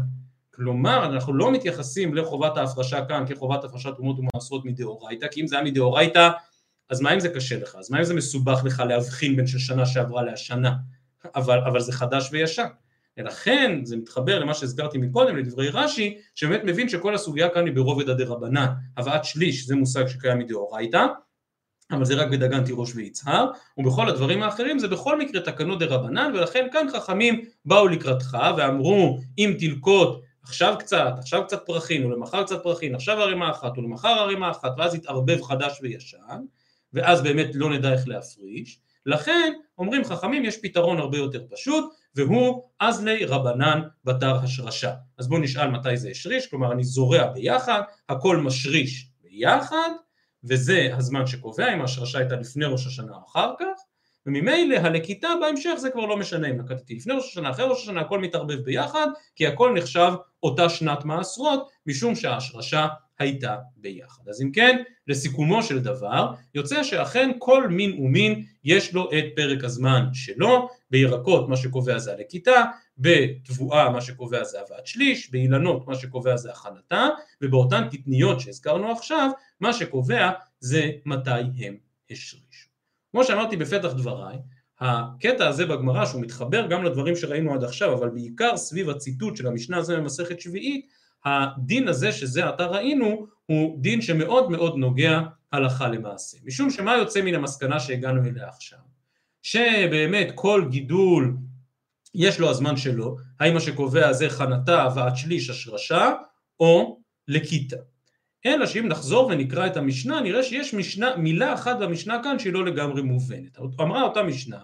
כלומר, אנחנו לא מתייחסים לחובת ההפרשה כאן כחובת הפרשת תרומות ומעשרות מדאורייתא, כי אם זה היה מדאורייתא, אז מה אם זה קשה לך? אז מה אם זה מסובך לך להבחין בין של שנה שעברה להשנה? אבל, אבל זה חדש וישן. ולכן זה מתחבר למה שהזכרתי מקודם, לדברי רש"י, שבאמת מבין שכל הסוגיה כאן היא ברובד הדרבנן. הבאת שליש זה מושג שקיים מדאורייתא, אבל זה רק בדגן תירוש ויצהר, ובכל הדברים האחרים זה בכל מקרה תקנות דה רבנן, ולכן כאן חכמים באו לקראתך ואמרו אם תלקוט עכשיו קצת, עכשיו קצת פרחים, ולמחר קצת פרחים, עכשיו ערימה אחת, ולמחר ערימה אחת, ואז יתערבב חדש וישן, ואז באמת לא נדע איך להפריש, לכן אומרים חכמים יש פתרון הרבה יותר פשוט, והוא אז לי רבנן בתר השרשה. אז בואו נשאל מתי זה השריש, כלומר אני זורע ביחד, הכל משריש ביחד, וזה הזמן שקובע אם ההשרשה הייתה לפני ראש השנה או אחר כך, וממילא הלקיטה בהמשך זה כבר לא משנה אם נקטתי לפני ראש השנה, אחרי ראש השנה, הכל מתערבב ביחד, כי הכל נחשב אותה שנת מעשרות, משום שההשרשה הייתה ביחד. אז אם כן, לסיכומו של דבר, יוצא שאכן כל מין ומין יש לו את פרק הזמן שלו, בירקות מה שקובע זה הלקיטה, בתבואה מה שקובע זה הבאת שליש, באילנות מה שקובע זה הכנתה, ובאותן קטניות שהזכרנו עכשיו, מה שקובע זה מתי הם השרישו. כמו שאמרתי בפתח דבריי, הקטע הזה בגמרא שהוא מתחבר גם לדברים שראינו עד עכשיו, אבל בעיקר סביב הציטוט של המשנה הזה במסכת שביעית, הדין הזה שזה עתה ראינו הוא דין שמאוד מאוד נוגע הלכה למעשה. משום שמה יוצא מן המסקנה שהגענו אליה עכשיו? שבאמת כל גידול יש לו הזמן שלו, האם מה שקובע זה חנתה, הבאת שליש, השרשה, או לכיתה. אלא שאם נחזור ונקרא את המשנה, נראה שיש משנה, מילה אחת במשנה כאן שהיא לא לגמרי מובנת. אמרה אותה משנה,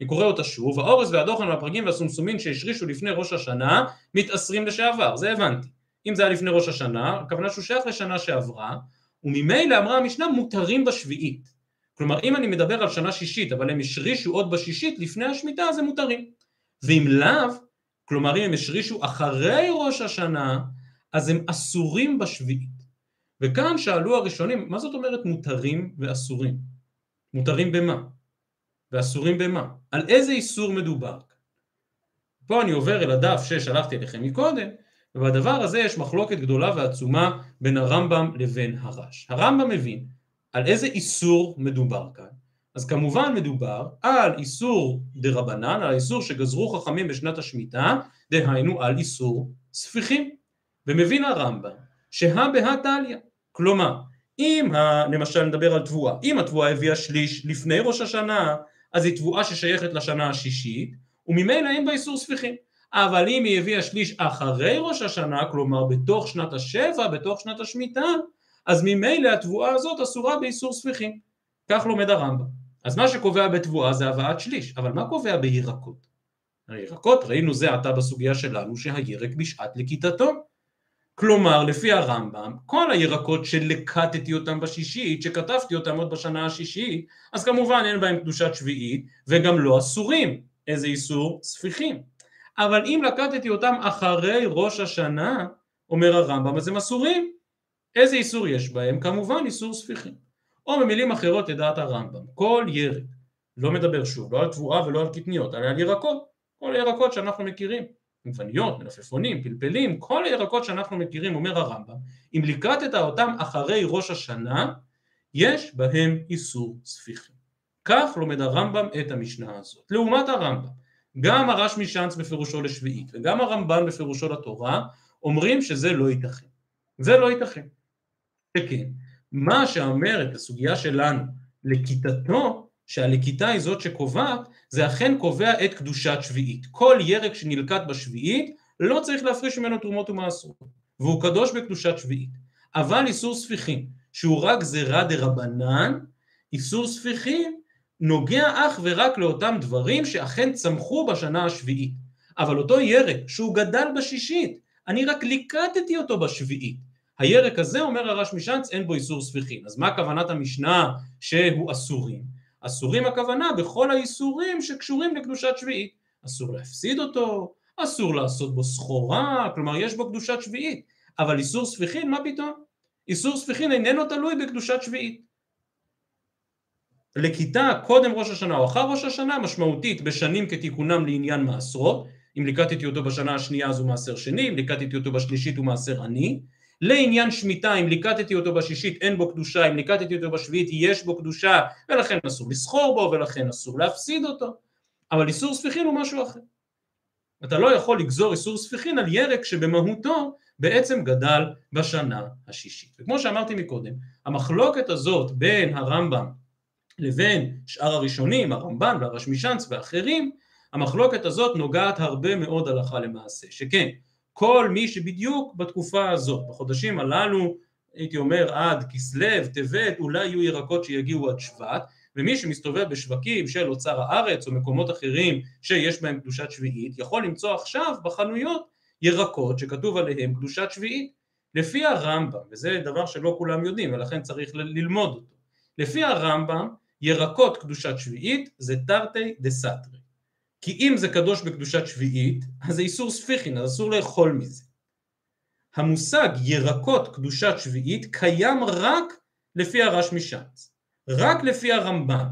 אני קורא אותה שוב, האורז והדוחן והפרגים והסומסומין שהשרישו לפני ראש השנה מתעשרים לשעבר, זה הבנתי. אם זה היה לפני ראש השנה, הכוונה שהוא שייך לשנה שעברה, וממילא אמרה המשנה מותרים בשביעית. כלומר אם אני מדבר על שנה שישית אבל הם השרישו עוד בשישית לפני השמיטה אז הם מותרים. ואם לאו, כלומר אם הם השרישו אחרי ראש השנה אז הם אסורים בשביעית. וכאן שאלו הראשונים מה זאת אומרת מותרים ואסורים? מותרים במה? ואסורים במה? על איזה איסור מדובר? פה אני עובר אל הדף ששלחתי אליכם מקודם ובדבר הזה יש מחלוקת גדולה ועצומה בין הרמב"ם לבין הרש. הרמב"ם מבין על איזה איסור מדובר כאן. אז כמובן מדובר על איסור דה רבנן, על האיסור שגזרו חכמים בשנת השמיטה, דהיינו על איסור ספיחים. ומבין הרמב"ם שהא בהא תליא, כלומר אם למשל נדבר על תבואה, אם התבואה הביאה שליש לפני ראש השנה אז היא תבואה ששייכת לשנה השישית וממילא אין בה איסור ספיחים אבל אם היא הביאה שליש אחרי ראש השנה, כלומר בתוך שנת השבע, בתוך שנת השמיטה, אז ממילא התבואה הזאת אסורה באיסור ספיחים. כך לומד הרמב"ם. אז מה שקובע בתבואה זה הבאת שליש, אבל מה קובע בירקות? הירקות, ראינו זה עתה בסוגיה שלנו, שהירק בשעת לכיתתו. כלומר, לפי הרמב"ם, כל הירקות שלקטתי אותם בשישית, שכתבתי אותם עוד בשנה השישית, אז כמובן אין בהם קדושת שביעית, וגם לא אסורים. איזה איסור? ספיחים. אבל אם לקטתי אותם אחרי ראש השנה, אומר הרמב"ם, אז הם אסורים. איזה איסור יש בהם? כמובן איסור ספיחים. או במילים אחרות לדעת הרמב"ם, כל ירק, לא מדבר שוב, לא על תבואה ולא על קטניות, אלא על ירקות, כל הירקות שאנחנו מכירים, עגבניות, מלפפונים, פלפלים, כל הירקות שאנחנו מכירים, אומר הרמב"ם, אם לקטת אותם אחרי ראש השנה, יש בהם איסור ספיחים. כך לומד הרמב"ם את המשנה הזאת. לעומת הרמב"ם, גם הרש משאנץ בפירושו לשביעית וגם הרמב"ן בפירושו לתורה אומרים שזה לא ייתכן. זה לא ייתכן. שכן, מה שאומרת הסוגיה שלנו לכיתתו, שהלכיתה היא זאת שקובעת, זה אכן קובע את קדושת שביעית. כל ירק שנלקט בשביעית לא צריך להפריש ממנו תרומות ומעשרות, והוא קדוש בקדושת שביעית. אבל איסור ספיחים, שהוא רק גזירה דה רבנן, איסור ספיחים נוגע אך ורק לאותם דברים שאכן צמחו בשנה השביעית. אבל אותו ירק שהוא גדל בשישית, אני רק ליקטתי אותו בשביעית. הירק הזה, אומר הרש משאנץ, אין בו איסור ספיחין. אז מה כוונת המשנה שהוא אסורים? אסורים הכוונה בכל האיסורים שקשורים לקדושת שביעית. אסור להפסיד אותו, אסור לעשות בו סחורה, כלומר יש בו קדושת שביעית. אבל איסור ספיחין, מה פתאום? איסור ספיחין איננו תלוי בקדושת שביעית. לכיתה קודם ראש השנה או אחר ראש השנה משמעותית בשנים כתיקונם לעניין מעשרות. אם ליקטתי אותו בשנה השנייה אז הוא מעשר שני אם ליקטתי אותו בשלישית הוא מעשר עני. לעניין שמיטה אם ליקטתי אותו בשישית אין בו קדושה אם ליקטתי אותו בשביעית יש בו קדושה ולכן אסור לסחור בו ולכן אסור להפסיד אותו. אבל איסור ספיחין הוא משהו אחר. אתה לא יכול לגזור איסור ספיחין על ירק שבמהותו בעצם גדל בשנה השישית. וכמו שאמרתי מקודם המחלוקת הזאת בין הרמב"ם לבין שאר הראשונים, הרמב"ן והרשמישנץ ואחרים, המחלוקת הזאת נוגעת הרבה מאוד הלכה למעשה, שכן כל מי שבדיוק בתקופה הזאת, בחודשים הללו, הייתי אומר עד כסלו, טבת, אולי יהיו ירקות שיגיעו עד שבט, ומי שמסתובב בשווקים של אוצר הארץ או מקומות אחרים שיש בהם קדושת שביעית, יכול למצוא עכשיו בחנויות ירקות שכתוב עליהם קדושת שביעית. לפי הרמב"ם, וזה דבר שלא כולם יודעים ולכן צריך ללמוד אותו, לפי הרמב"ם ירקות קדושת שביעית זה תרתי דה סתרי. כי אם זה קדוש בקדושת שביעית, אז זה איסור ספיחין, אז אסור לאכול מזה. המושג ירקות קדושת שביעית קיים רק לפי הרש משץ, רק לפי הרמב"ן,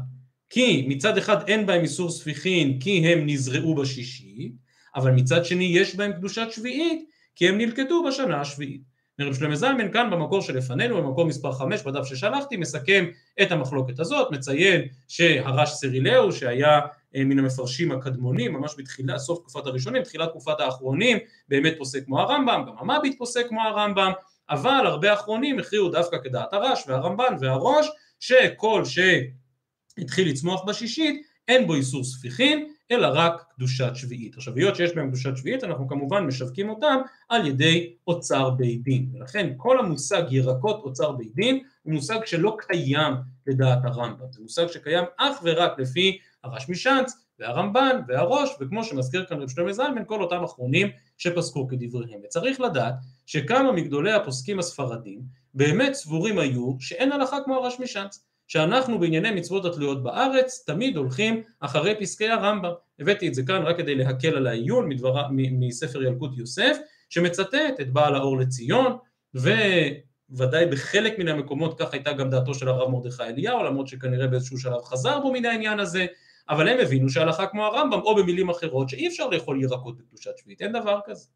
כי מצד אחד אין בהם איסור ספיחין כי הם נזרעו בשישית, אבל מצד שני יש בהם קדושת שביעית כי הם נלקטו בשנה השביעית. רב שלמה זלמן כאן במקור שלפנינו, במקור מספר 5 בדף ששלחתי, מסכם את המחלוקת הזאת, מציין שהרש סרילאו שהיה אה, מן המפרשים הקדמונים, ממש בתחילה, סוף תקופת הראשונים, תחילת תקופת האחרונים, באמת פוסק כמו הרמב"ם, גם המביט פוסק כמו הרמב"ם, אבל הרבה אחרונים הכריעו דווקא כדעת הרש והרמב"ן והראש, שכל שהתחיל לצמוח בשישית, אין בו איסור ספיחין, אלא רק קדושת שביעית. עכשיו היות שיש בהם קדושת שביעית אנחנו כמובן משווקים אותם על ידי אוצר בית דין ולכן כל המושג ירקות אוצר בית דין הוא מושג שלא קיים לדעת הרמב"ם זה מושג שקיים אך ורק לפי הרש משאנץ והרמב"ן והראש, וכמו שמזכיר כאן רב שלמה זלמן, כל אותם אחרונים שפסקו כדבריהם. וצריך לדעת שכמה מגדולי הפוסקים הספרדים באמת סבורים היו שאין הלכה כמו הרש משאנץ, שאנחנו בענייני מצוות התלויות בארץ תמיד הולכים אחרי פסקי הרמב"ם. הבאתי את זה כאן רק כדי להקל על העיון מדבר, מספר ילקוט יוסף, שמצטט את בעל האור לציון, וודאי בחלק מן המקומות כך הייתה גם דעתו של הרב מרדכי אליהו, למרות שכנראה באיזשהו שלב חזר בו מן העניין הזה, אבל הם הבינו שהלכה כמו הרמב"ם, או במילים אחרות, שאי אפשר לאכול ירקות בקדושת שביעית, אין דבר כזה.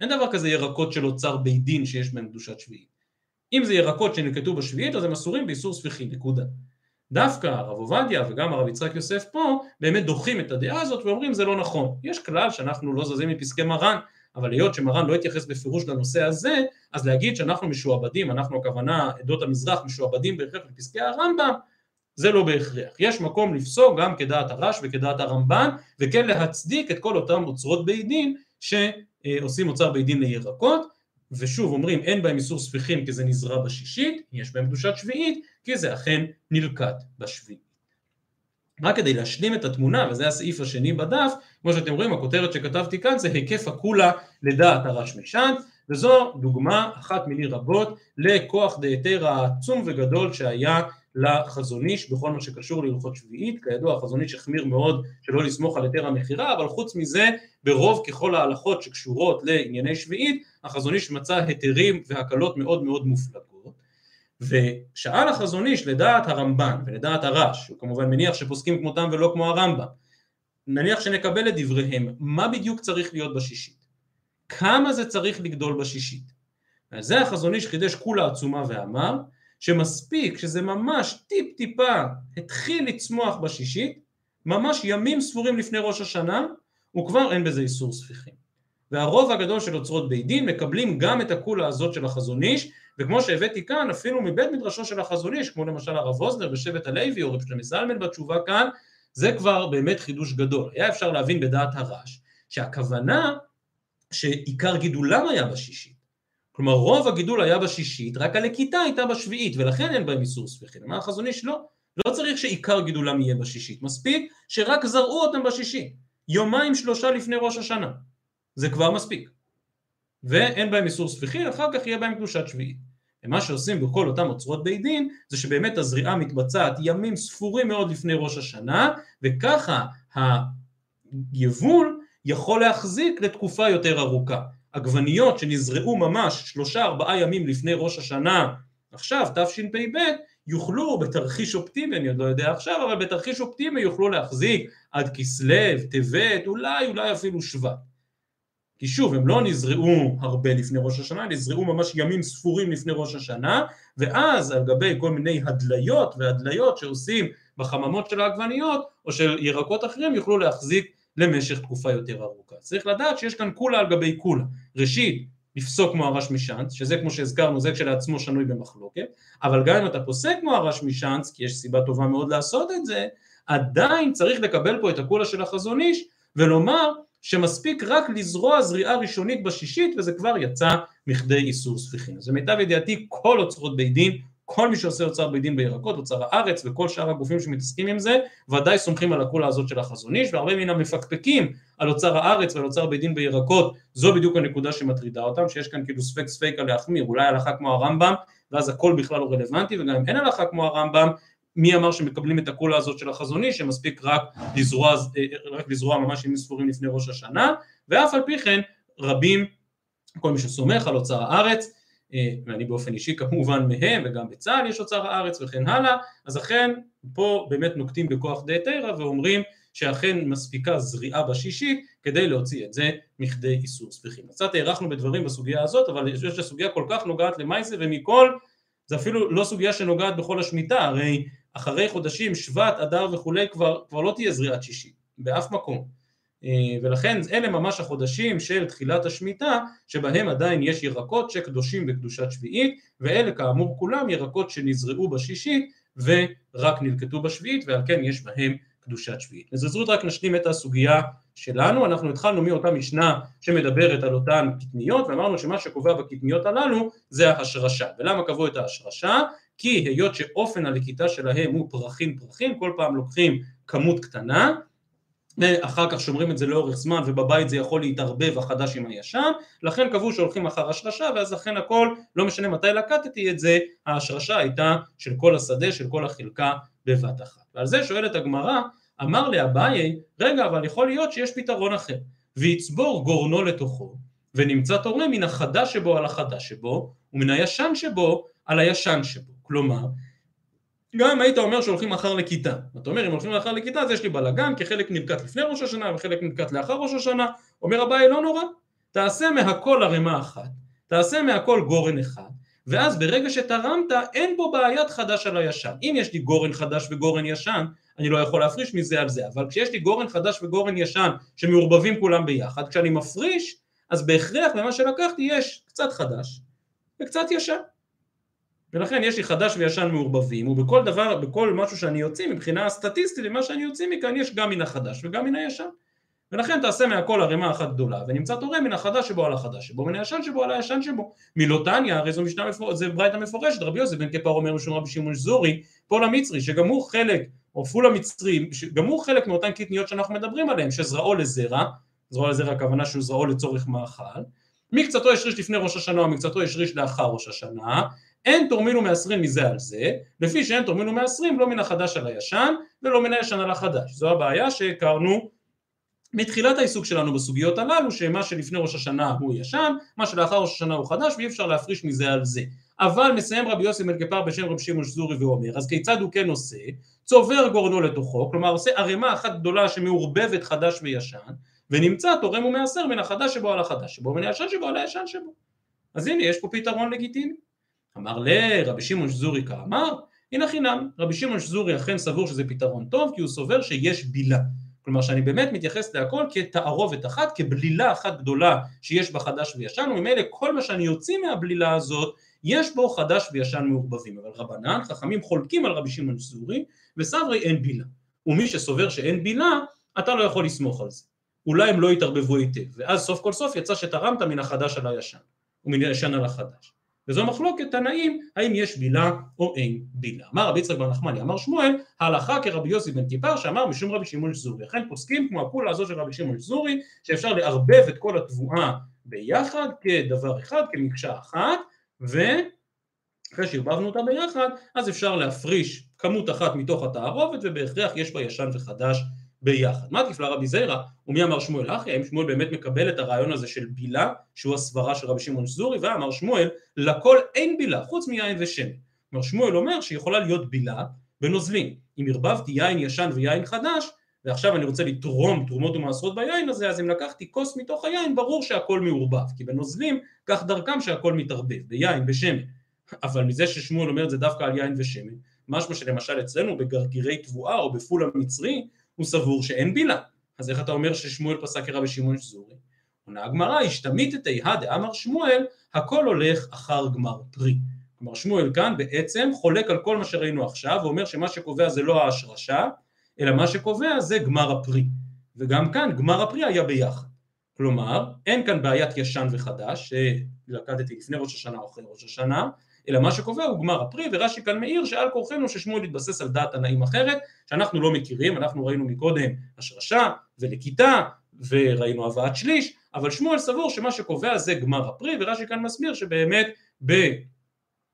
אין דבר כזה ירקות של אוצר בית דין שיש בהם קדושת שביעית. אם זה ירקות שנלקטו בשביעית, אז הם אסורים באיסור ספיחי, נקודה. דווקא הרב עובדיה וגם הרב יצחק יוסף פה, באמת דוחים את הדעה הזאת ואומרים זה לא נכון. יש כלל שאנחנו לא זזים מפסקי מרן, אבל היות שמרן לא התייחס בפירוש לנושא הזה, אז להגיד שאנחנו משועבדים, אנחנו הכוונה עדות המזרח משועבדים בהכרח לפסקי הרמב"ם, זה לא בהכרח. יש מקום לפסוק גם כדעת הרש וכדעת הרמב"ן, וכן להצדיק את כל אותם אוצרות בית דין שעושים אוצר בית דין לירקות, ושוב אומרים אין בהם איסור ספיחים כי זה נזרע בשישית, יש בהם קדושת שביעית כי זה אכן נלקט בשביעית. רק כדי להשלים את התמונה, וזה הסעיף השני בדף, כמו שאתם רואים הכותרת שכתבתי כאן זה היקף הקולה לדעת הרש משען, וזו דוגמה אחת מיני רבות לכוח דהיתר העצום וגדול שהיה לחזון איש בכל מה שקשור להלכות שביעית, כידוע החזון איש החמיר מאוד שלא לסמוך על היתר המכירה, אבל חוץ מזה ברוב ככל ההלכות שקשורות לענייני שביעית, החזון איש מצא היתרים והקלות מאוד מאוד מופלגות, ושאל החזון איש לדעת הרמב"ן ולדעת הרש, הוא כמובן מניח שפוסקים כמותם ולא כמו הרמב"ם, נניח שנקבל את דבריהם, מה בדיוק צריך להיות בשישית? כמה זה צריך לגדול בשישית? אז זה החזון איש חידש כולה עצומה ואמר שמספיק שזה ממש טיפ טיפה התחיל לצמוח בשישית, ממש ימים ספורים לפני ראש השנה, וכבר אין בזה איסור ספיחים. והרוב הגדול של אוצרות בית דין מקבלים גם את הקולה הזאת של החזון איש, וכמו שהבאתי כאן, אפילו מבית מדרשו של החזון איש, כמו למשל הרב ווזנר בשבט הלוי או רב שלמה זלמן בתשובה כאן, זה כבר באמת חידוש גדול. היה אפשר להבין בדעת הרש שהכוונה שעיקר גידולם היה בשישית. כלומר רוב הגידול היה בשישית, רק הלקיטה הייתה בשביעית, ולכן אין בהם איסור ספיחין. אמר החזון איש לא, לא צריך שעיקר גידולם יהיה בשישית, מספיק שרק זרעו אותם בשישית, יומיים שלושה לפני ראש השנה, זה כבר מספיק. ואין בהם איסור ספיחין, אחר כך יהיה בהם קדושת שביעית. ומה שעושים בכל אותם אוצרות בית דין, זה שבאמת הזריעה מתבצעת ימים ספורים מאוד לפני ראש השנה, וככה היבול יכול להחזיק לתקופה יותר ארוכה. עגבניות שנזרעו ממש שלושה ארבעה ימים לפני ראש השנה עכשיו תשפ"ב יוכלו בתרחיש אופטימי אני עוד לא יודע עכשיו אבל בתרחיש אופטימי יוכלו להחזיק עד כסלו, טבת, אולי אולי אפילו שבט כי שוב הם לא נזרעו הרבה לפני ראש השנה, נזרעו ממש ימים ספורים לפני ראש השנה ואז על גבי כל מיני הדליות והדליות שעושים בחממות של העגבניות או של ירקות אחרים יוכלו להחזיק למשך תקופה יותר ארוכה. צריך לדעת שיש כאן כולה על גבי כולה. ראשית, לפסוק כמו הרש משאנץ, שזה כמו שהזכרנו, זה כשלעצמו שנוי במחלוקת, אבל גם אם אתה פוסק כמו הרש משאנץ, כי יש סיבה טובה מאוד לעשות את זה, עדיין צריך לקבל פה את הכולה של החזון איש, ולומר שמספיק רק לזרוע זריעה ראשונית בשישית, וזה כבר יצא מכדי איסור ספיחין. אז למיטב ידיעתי כל אוצרות בית דין כל מי שעושה אוצר בית דין בירקות, אוצר הארץ וכל שאר הגופים שמתעסקים עם זה, ודאי סומכים על הכולה הזאת של החזון איש, והרבה מן המפקפקים על אוצר הארץ ועל אוצר בית דין בירקות, זו בדיוק הנקודה שמטרידה אותם, שיש כאן כאילו ספק ספיקה להחמיר, אולי הלכה כמו הרמב"ם, ואז הכל בכלל לא רלוונטי, וגם אם אין הלכה כמו הרמב"ם, מי אמר שמקבלים את הכולה הזאת של החזון איש, שמספיק רק לזרוע, רק לזרוע ממש ימים ספורים לפני ראש השנה, ואף על פי כן רבים, כל מי שסומך על אוצר הארץ, אה, ואני באופן אישי כמובן מהם וגם בצה"ל יש אוצר הארץ וכן הלאה אז אכן פה באמת נוקטים בכוח די תרא ואומרים שאכן מספיקה זריעה בשישית כדי להוציא את זה מכדי איסור ספיחים. קצת הארכנו בדברים בסוגיה הזאת אבל יש לסוגיה כל כך נוגעת למייסה ומכל זה אפילו לא סוגיה שנוגעת בכל השמיטה הרי אחרי חודשים שבט אדר וכולי כבר, כבר לא תהיה זריעת שישית באף מקום אה, ולכן אלה ממש החודשים של תחילת השמיטה שבהם עדיין יש ירקות שקדושים בקדושת שביעית ואלה כאמור כולם ירקות שנזרעו בשישית ורק נלקטו בשביעית ועל כן יש בהם קדושת שביעית. בזריזות רק נשלים את הסוגיה שלנו, אנחנו התחלנו מאותה משנה שמדברת על אותן קטניות ואמרנו שמה שקובע בקטניות הללו זה ההשרשה ולמה קבעו את ההשרשה? כי היות שאופן הלקיטה שלהם הוא פרחים פרחים כל פעם לוקחים כמות קטנה ואחר כך שומרים את זה לאורך זמן ובבית זה יכול להתערבב החדש עם הישן לכן קבעו שהולכים אחר השרשה ואז לכן הכל לא משנה מתי לקטתי את זה ההשרשה הייתה של כל השדה של כל החלקה בבת אחת. ועל זה שואלת הגמרא אמר לאביי רגע אבל יכול להיות שיש פתרון אחר. ויצבור גורנו לתוכו ונמצא תורם מן החדש שבו על החדש שבו ומן הישן שבו על הישן שבו. כלומר גם אם היית אומר שהולכים מחר לכיתה, אתה אומר אם הולכים מחר לכיתה אז יש לי בלאגן כי חלק נלקט לפני ראש השנה וחלק נלקט לאחר ראש השנה, אומר אביי לא נורא, תעשה מהכל ערימה אחת, תעשה מהכל גורן אחד, ואז ברגע שתרמת אין בו בעיית חדש על הישן, אם יש לי גורן חדש וגורן ישן אני לא יכול להפריש מזה על זה, אבל כשיש לי גורן חדש וגורן ישן שמעורבבים כולם ביחד, כשאני מפריש אז בהכרח במה שלקחתי יש קצת חדש וקצת ישן ולכן יש לי חדש וישן מעורבבים ובכל דבר, בכל משהו שאני יוציא מבחינה סטטיסטית ומה שאני יוציא מכאן יש גם מן החדש וגם מן הישן. ולכן תעשה מהכל ערימה אחת גדולה ונמצא תורם מן החדש שבו על החדש שבו מן הישן שבו על הישן שבו. מי לא תניא הרי זו משנה מפורשת זה ברייתא מפורשת רבי יוסי בן כיפר אומר משום רבי שמעון שזורי פול המצרי שגם הוא חלק או פול המצרי שגם הוא חלק מאותן קטניות שאנחנו מדברים עליהן שזרעו לזרע זרוע לזרע הכוונה שהוא זרעו לצורך מאכל. מקצתו יש ריש לפני ראש השנה או יש ריש לאחר ראש השנה אין תורמין ומעשרים מזה על זה, לפי שאין תורמין ומעשרים לא מן החדש על הישן ולא מן הישן על החדש. זו הבעיה שהכרנו מתחילת העיסוק שלנו בסוגיות הללו, שמה שלפני ראש השנה הוא ישן, מה שלאחר ראש השנה הוא חדש ואי אפשר להפריש מזה על זה. אבל מסיים רבי יוסי בן כפר בשם רבי שמעון שזורי ואומר, אז כיצד הוא כן עושה? צובר גורנו לתוכו, כלומר עושה ערימה אחת גדולה שמעורבבת חדש וישן, ונמצא תורם ומעשר מן החדש שבו על החדש שבו, מן הישן שבו על הישן שבו. אז הנה יש פה פתרון לגיטימי. אמר לרבי שמעון שזורי כאמר, הנה חינם, רבי שמעון שזורי אכן סבור שזה פתרון טוב כי הוא סובר שיש בילה. כלומר שאני באמת מתייחס להכל כתערובת אחת, כבלילה אחת גדולה שיש בה חדש וישן, וממילא כל מה שאני יוציא מהבלילה הזאת, יש בו חדש וישן מעורבבים. אבל רבנן, חכמים חולקים על רבי שמעון שזורי, וסברי אין בילה. ומי שסובר שאין בילה, אתה לא יכול לסמוך על זה. אולי הם לא יתערבבו היטב, ואז סוף כל סוף יצא שתרמת מן החדש על הישן, ומן הישן על החדש. וזו מחלוקת תנאים האם יש בילה או אין בילה. אמר רבי יצחק בר נחמני, אמר שמואל, ההלכה כרבי יוסי בן טיפר שאמר משום רבי שמעון שזורי. לכן פוסקים כמו הפעולה הזאת של רבי שמעון שזורי, שאפשר לערבב את כל התבואה ביחד כדבר אחד, כמקשה אחת, ואחרי שערבבנו אותה ביחד, אז אפשר להפריש כמות אחת מתוך התערובת, ובהכרח יש בה ישן וחדש ביחד. מה תפלה רבי זיירא ומי אמר שמואל אחי? האם שמואל באמת מקבל את הרעיון הזה של בילה שהוא הסברה של רבי שמעון שזורי ואמר שמואל לכל אין בילה חוץ מיין ושמן. כלומר שמואל אומר שיכולה להיות בילה בנוזלים. אם ערבבתי יין ישן ויין חדש ועכשיו אני רוצה לתרום תרומות ומעשרות ביין הזה אז אם לקחתי כוס מתוך היין ברור שהכל מעורבב כי בנוזלים כך דרכם שהכל מתערבב ביין בשמן אבל מזה ששמואל אומר את זה דווקא על יין ושמן משמע שלמשל אצלנו בגרגירי תבואה או בפול המצרי הוא סבור שאין בילה. אז איך אתה אומר ששמואל פסק כרבי שמעון שזורי? עונה הגמרא, השתמית את איהא דאמר שמואל, הכל הולך אחר גמר פרי. כלומר שמואל כאן בעצם חולק על כל מה שראינו עכשיו, ואומר שמה שקובע זה לא ההשרשה, אלא מה שקובע זה גמר הפרי. וגם כאן גמר הפרי היה ביחד. כלומר, אין כאן בעיית ישן וחדש, שלקדתי לפני ראש השנה או אחרי ראש השנה, אלא מה שקובע הוא גמר הפרי, ורש"י כאן מעיר שעל כורחנו ששמואל התבסס על דעת תנאים אחרת, שאנחנו לא מכירים, אנחנו ראינו מקודם השרשה ולקיטה, וראינו הבאת שליש, אבל שמואל סבור שמה שקובע זה גמר הפרי, ורש"י כאן מסביר שבאמת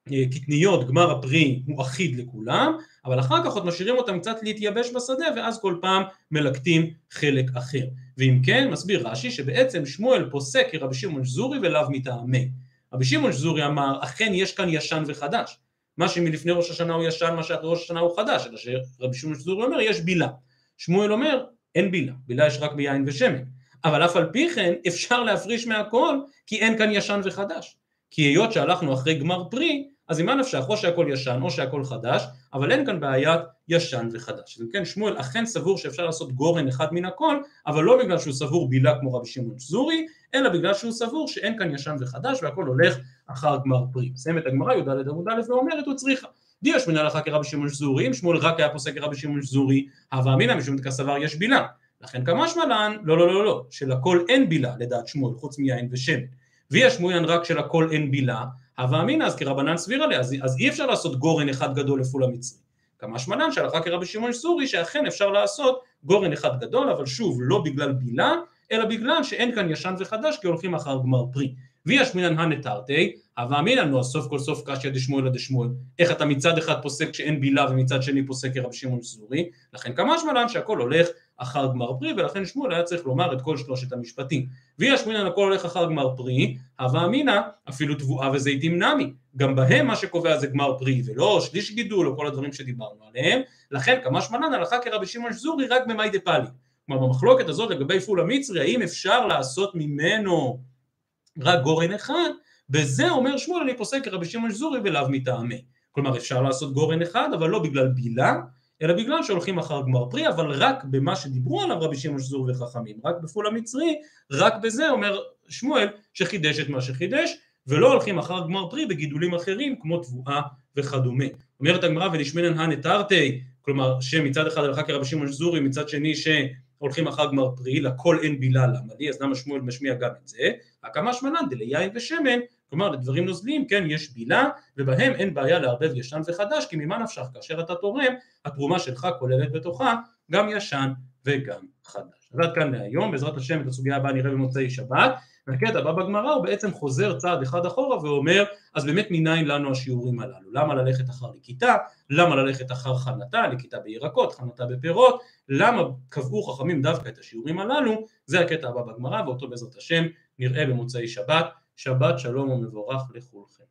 בקטניות גמר הפרי הוא אחיד לכולם, אבל אחר כך עוד משאירים אותם קצת להתייבש בשדה, ואז כל פעם מלקטים חלק אחר. ואם כן, מסביר רש"י שבעצם שמואל פוסק כרבי שמעון שזורי ולאו מטעמי. רבי שמעון שזורי אמר, אכן יש כאן ישן וחדש. מה שמלפני ראש השנה הוא ישן, מה שאחרי ראש השנה הוא חדש, אלא שרבי שמעון שזורי אומר, יש בילה. שמואל אומר, אין בילה, בילה יש רק ביין ושמן. אבל אף על פי כן אפשר להפריש מהכל, כי אין כאן ישן וחדש. כי היות שהלכנו אחרי גמר פרי, אז ממה נפשך, או שהכל ישן או שהכל חדש, אבל אין כאן בעיית ישן וחדש. אז אם כן שמואל אכן סבור שאפשר לעשות גורן אחד מן הכל, אבל לא בגלל שהוא סבור בילה כמו רבי שמעון שזורי, אלא בגלל שהוא סבור שאין כאן ישן וחדש והכל הולך אחר גמר פרי. מסיים את הגמרא י"ד עמוד א' ואומרת הוא צריכה. דיש מן הלכה כרבי שמעון שזורי, אם שמואל רק היה פוסק כרבי שמעון שזורי, הווה אמינא משום דקסבר יש בילה. לכן כמשמע לן, לא לא לא לא, שלכל אין בילה לדעת שמואל חוץ מיין ושמן. ויש מוין רק שלכל אין בילה, הווה אמינא אז כרבנן סביר עליה, אז, אז אי אפשר לעשות גורן אחד גדול לפול המצרי. כמה שמנן שהלכה כרבי שמעון סורי שאכן אפשר לעשות גורן אחד גדול, אבל שוב, לא בגלל בילה, אלא בגלל שאין כאן ישן וחדש, כי הולכים אחר גמר פרי. וישמינן הנתרתי, הווה אמינן, נו, סוף כל סוף קשיא דשמואל דשמואל. איך אתה מצד אחד פוסק שאין בילה ומצד שני פוסק כרבי שמעון סורי? לכן כמה שמלן שהכל הולך אחר גמר פרי, ולכן שמואל היה צריך לומר את כל שלושת המשפטים. ואי אשמעינן הכל הולך אחר גמר פרי, הווה אמינא אפילו תבואה וזיתים נמי. גם בהם מה שקובע זה גמר פרי, ולא שליש גידול או כל הדברים שדיברנו עליהם. לכן קא משמע לן הלכה כרבי שמעון שזורי רק במאי דפליגי. כלומר במחלוקת הזאת לגבי פול המצרי, האם אפשר לעשות ממנו רק גורן אחד, בזה אומר שמואל אני פוסק כרבי שמעון שזורי ולאו מטעמי. כלומר אפשר לעשות גורן אחד אבל לא בגלל בילה, אלא בגלל שהולכים אחר גמר פרי, אבל רק במה שדיברו עליו רבי שמעון שזורי וחכמים, רק בפול המצרי, רק בזה אומר שמואל שחידש את מה שחידש, ולא הולכים אחר גמר פרי בגידולים אחרים כמו תבואה וכדומה. אומרת הגמרא ולשמינן הנתרתי, כלומר שמצד אחד הלכה כרבי שמעון זורי, מצד שני ש... הולכים אחר גמר פרי, לכל אין בילה למה לי, אז למה שמואל משמיע גם את זה? הקמה שמנן דליין ושמן, כלומר לדברים נוזליים כן יש בילה, ובהם אין בעיה לערבב ישן וחדש, כי ממה נפשך? כאשר אתה תורם, התרומה שלך כוללת בתוכה גם ישן וגם חדש. אז עד כאן להיום, בעזרת השם את הסוגיה הבאה נראה במוצאי שבת, והקטע הבא בגמרא הוא בעצם חוזר צעד אחד אחורה ואומר אז באמת מניין לנו השיעורים הללו? למה ללכת אחר לכיתה? למה ללכת אחר חנתה? לכיתה בירקות חנתה בפירות למה קבעו חכמים דווקא את השיעורים הללו? זה הקטע הבא בגמרא ואותו בעזרת השם נראה במוצאי שבת שבת שלום ומבורך לכולכם